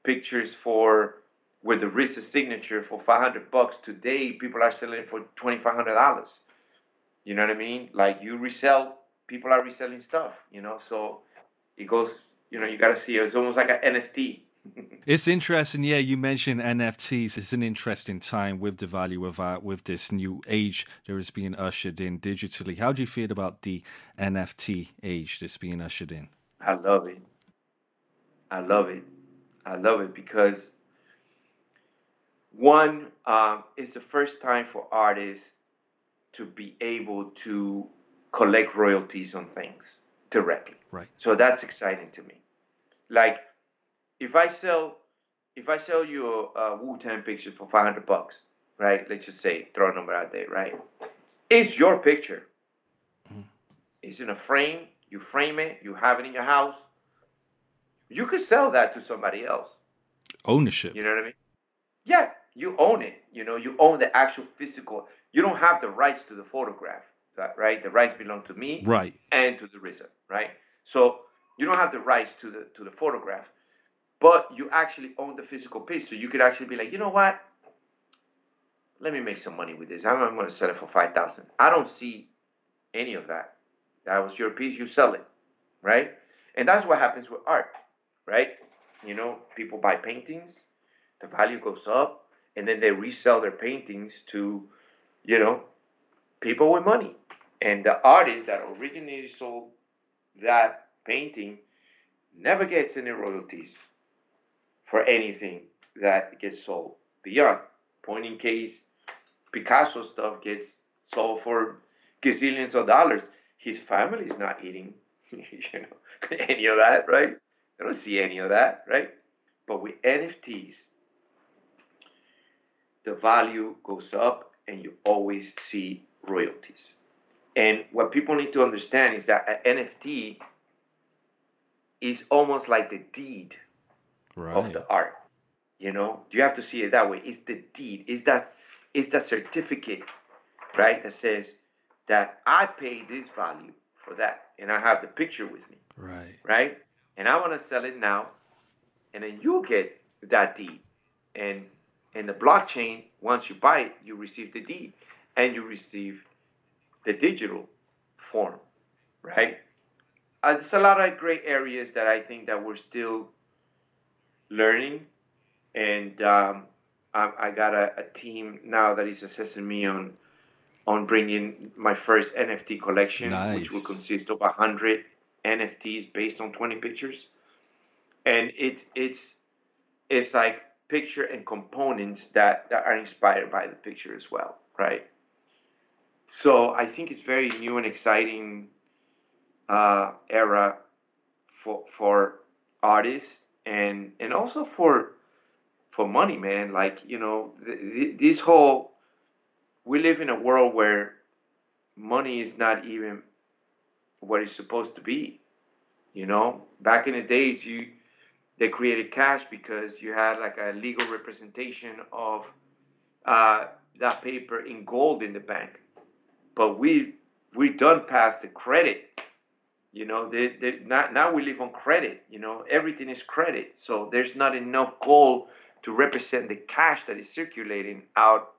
pictures for with the RZA signature for five hundred bucks. Today people are selling it for twenty five hundred dollars. You know what I mean? Like you resell people are reselling stuff, you know, so it goes you know, you gotta see it. It's almost like an NFT. It's interesting, yeah. You mentioned NFTs. It's an interesting time with the value of art, with this new age that is being ushered in digitally. How do you feel about the NFT age that's being ushered in? I love it. I love it. I love it because one, um, it's the first time for artists to be able to collect royalties on things directly. Right. So that's exciting to me. Like, if I sell, if I sell you a, a Wu Tang picture for five hundred bucks, right? Let's just say throw a number out there, right? It's your picture. Mm-hmm. It's in a frame. You frame it. You have it in your house. You could sell that to somebody else. Ownership. You know what I mean? Yeah, you own it. You know, you own the actual physical. You don't have the rights to the photograph, right? The rights belong to me Right. and to the RZA, right? So you don't have the rights to the to the photograph, but you actually own the physical piece. So you could actually be like, you know what? Let me make some money with this. I'm, I'm going to sell it for five thousand. I don't see any of that. That was your piece. You sell it, right? And that's what happens with art, right? You know, people buy paintings, the value goes up, and then they resell their paintings to, you know, people with money. And the artist that originally sold that painting never gets any royalties for anything that gets sold beyond. Point in case, Picasso stuff gets sold for gazillions of dollars. His family is not eating, you know, any of that, right? They don't see any of that, right? But with NFTs, the value goes up and you always see royalties. And what people need to understand is that an NFT is almost like the deed of Right. the art. You know, you have to see it that way. It's the deed. It's that it's that certificate, right? That says that I paid this value for that, and I have the picture with me, Right. right? And I want to sell it now, and then you get that deed. And in the blockchain, once you buy it, you receive the deed, and you receive the digital form, right? Uh, there's a lot of great areas that I think that we're still learning, and um, I, I got a, a team now that is assessing me on on bringing my first NFT collection, which will consist of hundred NFTs based on 20 pictures, and it's it's it's like picture and components that, that are inspired by the picture as well, right? So I think it's very new and exciting uh, era for for artists and and also for for money, man. Like you know, th- th- this whole we live in a world where money is not even what it's supposed to be. You know, back in the days, you they created cash because you had like a legal representation of uh, that paper in gold in the bank. But we we done past the credit. You know, they, they, not, now we live on credit. You know, everything is credit. So there's not enough gold to represent the cash that is circulating out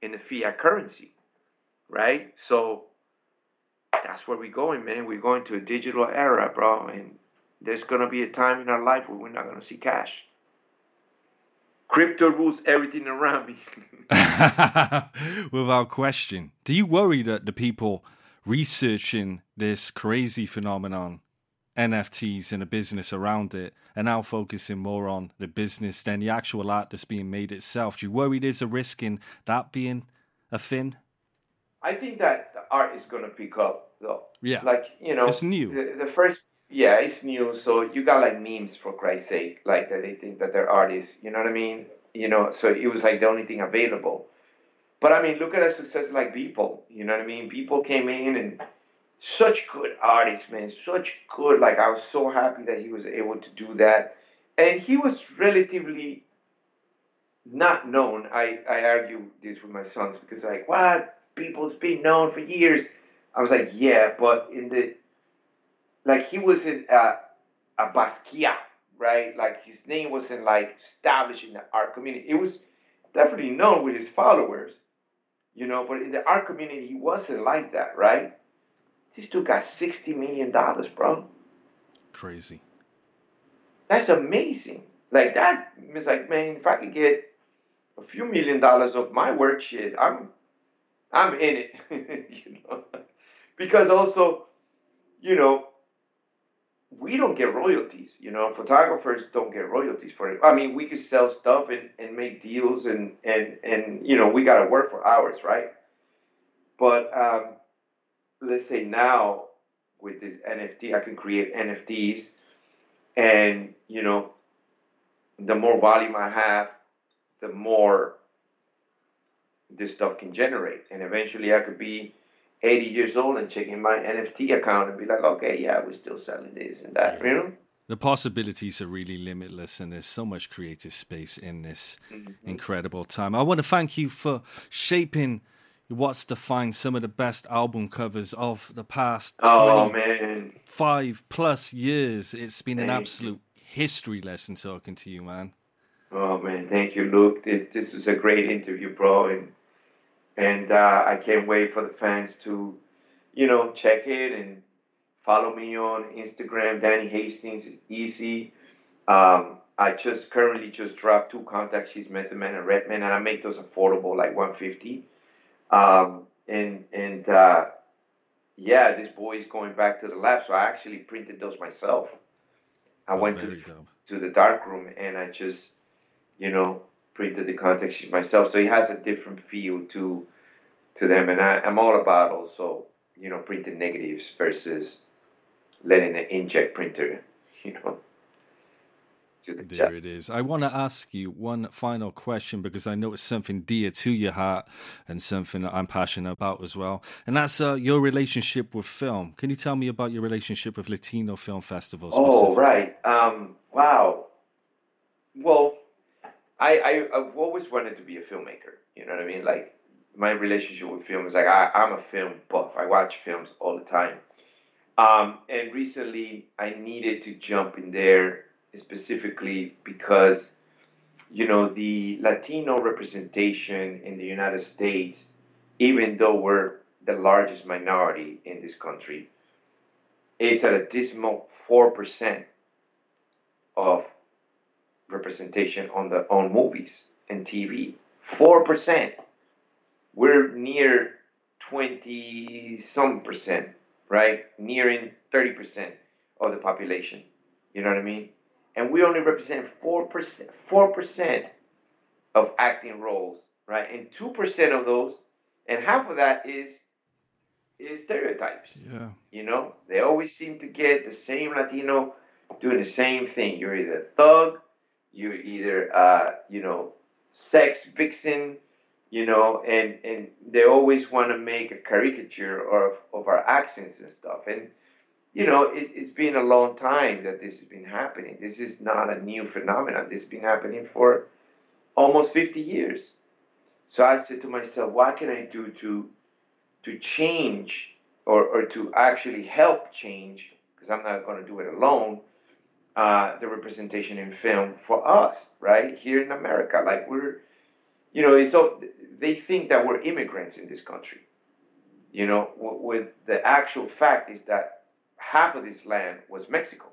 in the fiat currency, right? So that's where we're going, man. We're going to a digital era, bro. And there's gonna be a time in our life where we're not gonna see cash. Crypto rules everything around me. Without question. Do you worry that the people researching this crazy phenomenon, NFTs and the business around it, are now focusing more on the business than the actual art that's being made itself? Do you worry there's a risk in that being a thing? I think that the art is gonna pick up though. Yeah. Like, you know It's new. The, the first yeah, it's new, so you got like memes for Christ's sake, like that they think that they're artists, you know what I mean? You know, so it was like the only thing available. But I mean, look at a success like Beeple, you know what I mean? Beeple came in and such good artists, man, such good. Like I was so happy that he was able to do that, and he was relatively not known. I I argue this with my sons because like what people's been known for years. I was like, yeah, but in the like he was in a a Basquiat, right? Like his name wasn't like established in the art community. It was definitely known with his followers, you know, but in the art community he wasn't like that, right? This dude got sixty million dollars, bro. Crazy. That's amazing. Like that, is like, man, if I could get a few million dollars of my work, shit, I'm I'm in it. you know? Because also, you know, we don't get royalties. You know, photographers don't get royalties for it. I mean, we could sell stuff and, and make deals and, and, and you know, we gotta work for hours, right? But um, let's say now with this NFT, I can create NFTs and you know, the more volume I have, the more this stuff can generate. And eventually I could be 80 years old and checking my NFT account and be like, okay, yeah, we're still selling this and that, you know? The possibilities are really limitless, and there's so much creative space in this Mm-hmm. incredible time. I want to thank you for shaping what's defined some of the best album covers of the past Oh, man. five plus years. It's been an Thank you. absolute history lesson talking to you, man. Oh man, thank you, Luke. This this was a great interview, bro, and and uh, I can't wait for the fans to, you know, check it and follow me on Instagram. Danny Hastings is easy. Um, I just currently just dropped two contact sheets, Method Man and Redman, and I make those affordable, like 150. Um, and and uh, yeah, this boy is going back to the lab, so I actually printed those myself. I Oh, went to to the dark room and I just, you know, printed the contact sheet myself. So it has a different feel to to them, and I, I'm all about also, you know, printing negatives versus letting an inkjet printer, you know, do the There it is. I want to ask you one final question because I know it's something dear to your heart and something that I'm passionate about as well. And that's uh, your relationship with film. Can you tell me about your relationship with Latino Film Festival? Oh, right. Um, wow. Well, I, I I've always wanted to be a filmmaker. You know what I mean? Like my relationship with film is like I, I'm a film buff. I watch films all the time. Um, and recently I needed to jump in there specifically because you know the Latino representation in the United States, even though we're the largest minority in this country, is at a dismal four percent of representation on the on movies and TV. Four percent. We're near twenty some percent, right? Nearing thirty percent of the population. You know what I mean? And we only represent four percent four percent of acting roles, right? And two percent of those, and half of that is is stereotypes. Yeah. You know, they always seem to get the same Latino doing the same thing. You're either a thug, you're either uh, you know, sex vixen, you know, and and they always want to make a caricature of of our accents and stuff. And you know, it, it's been a long time that this has been happening. This is not a new phenomenon. This has been happening for almost 50 years. So I said to myself, what can I do to to change or, or to actually help change, because I'm not going to do it alone, uh, the representation in film for us, right? Here in America. Like we're, you know, so they think that we're immigrants in this country. You know, with the actual fact is that half of this land was Mexico.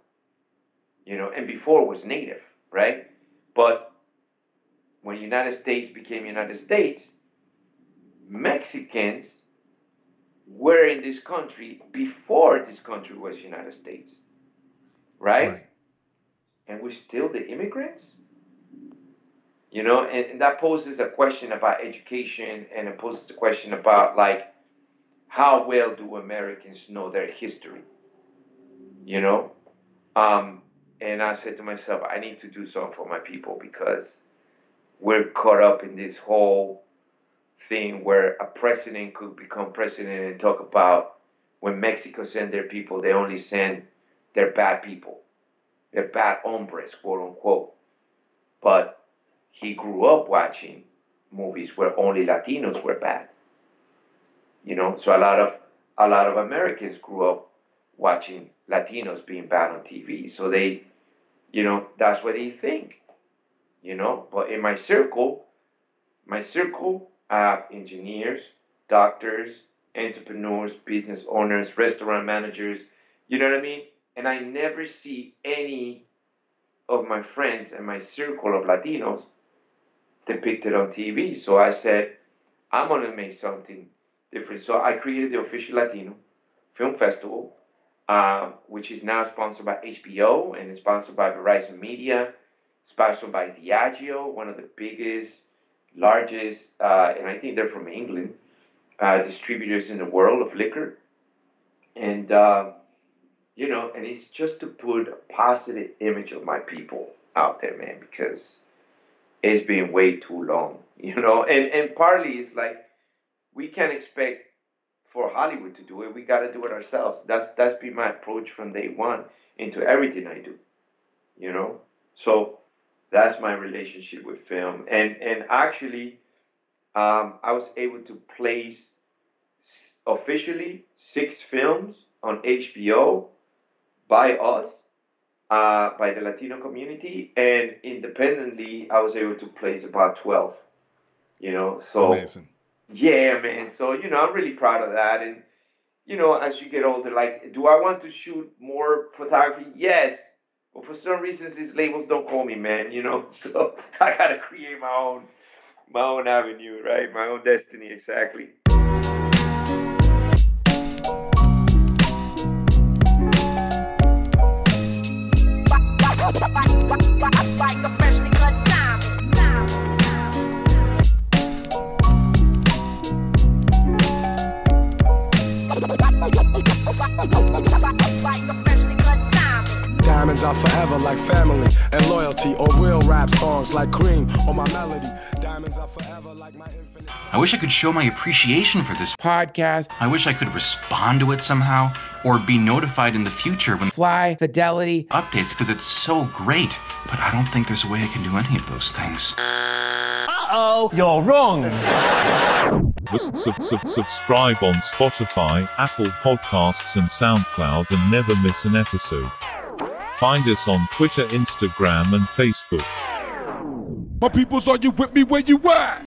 You know, and before was native, right? But when United States became United States, Mexicans were in this country before this country was United States. Right? right. And we're still the immigrants? You know, and, and that poses a question about education and it poses a question about like how well do Americans know their history? You know? Um, and I said to myself, I need to do something for my people because we're caught up in this whole thing where a president could become president and talk about when Mexico send their people, they only send their bad people, their bad hombres, quote unquote. But he grew up watching movies where only Latinos were bad. You know, so a lot of a lot of Americans grew up watching Latinos being bad on TV. So they, you know, that's what they think. You know, but in my circle, my circle, I have engineers, doctors, entrepreneurs, business owners, restaurant managers. You know what I mean? And I never see any of my friends and my circle of Latinos depicted on TV. So I said, I'm going to make something different. So I created the Official Latino Film Festival, uh, which is now sponsored by HBO and is sponsored by Verizon Media, sponsored by Diageo, one of the biggest largest, uh, and I think they're from England, uh, distributors in the world of liquor. And, uh, you know, and it's just to put a positive image of my people out there, man, because it's been way too long, you know. And, and partly it's like we can't expect for Hollywood to do it. We got to do it ourselves. That's that's been my approach from day one into everything I do, you know. So that's my relationship with film. And and actually, um, I was able to place officially six films on HBO by us, uh, by the Latino community, and independently, I was able to place about twelve. You know, so amazing. Yeah, man. So you know, I'm really proud of that. And you know, as you get older, like, do I want to shoot more photography? Yes. But for some reasons, these labels don't call me, man. You know, so I gotta create my own, my own avenue, right? My own destiny, exactly. like a freshly cut diamond. Like a freshly Diamonds are forever like family and loyalty, or real rap songs like cream or my melody. Diamonds are forever like my infinite. I wish I could show my appreciation for this podcast. I wish I could respond to it somehow or be notified in the future when Fly Fidelity updates because it's so great. But I don't think there's a way I can do any of those things. Uh oh, you're wrong. Sub- sub- subscribe on Spotify, Apple Podcasts, and SoundCloud and never miss an episode. Find us on Twitter, Instagram, and Facebook. My peoples, are you with me where you at?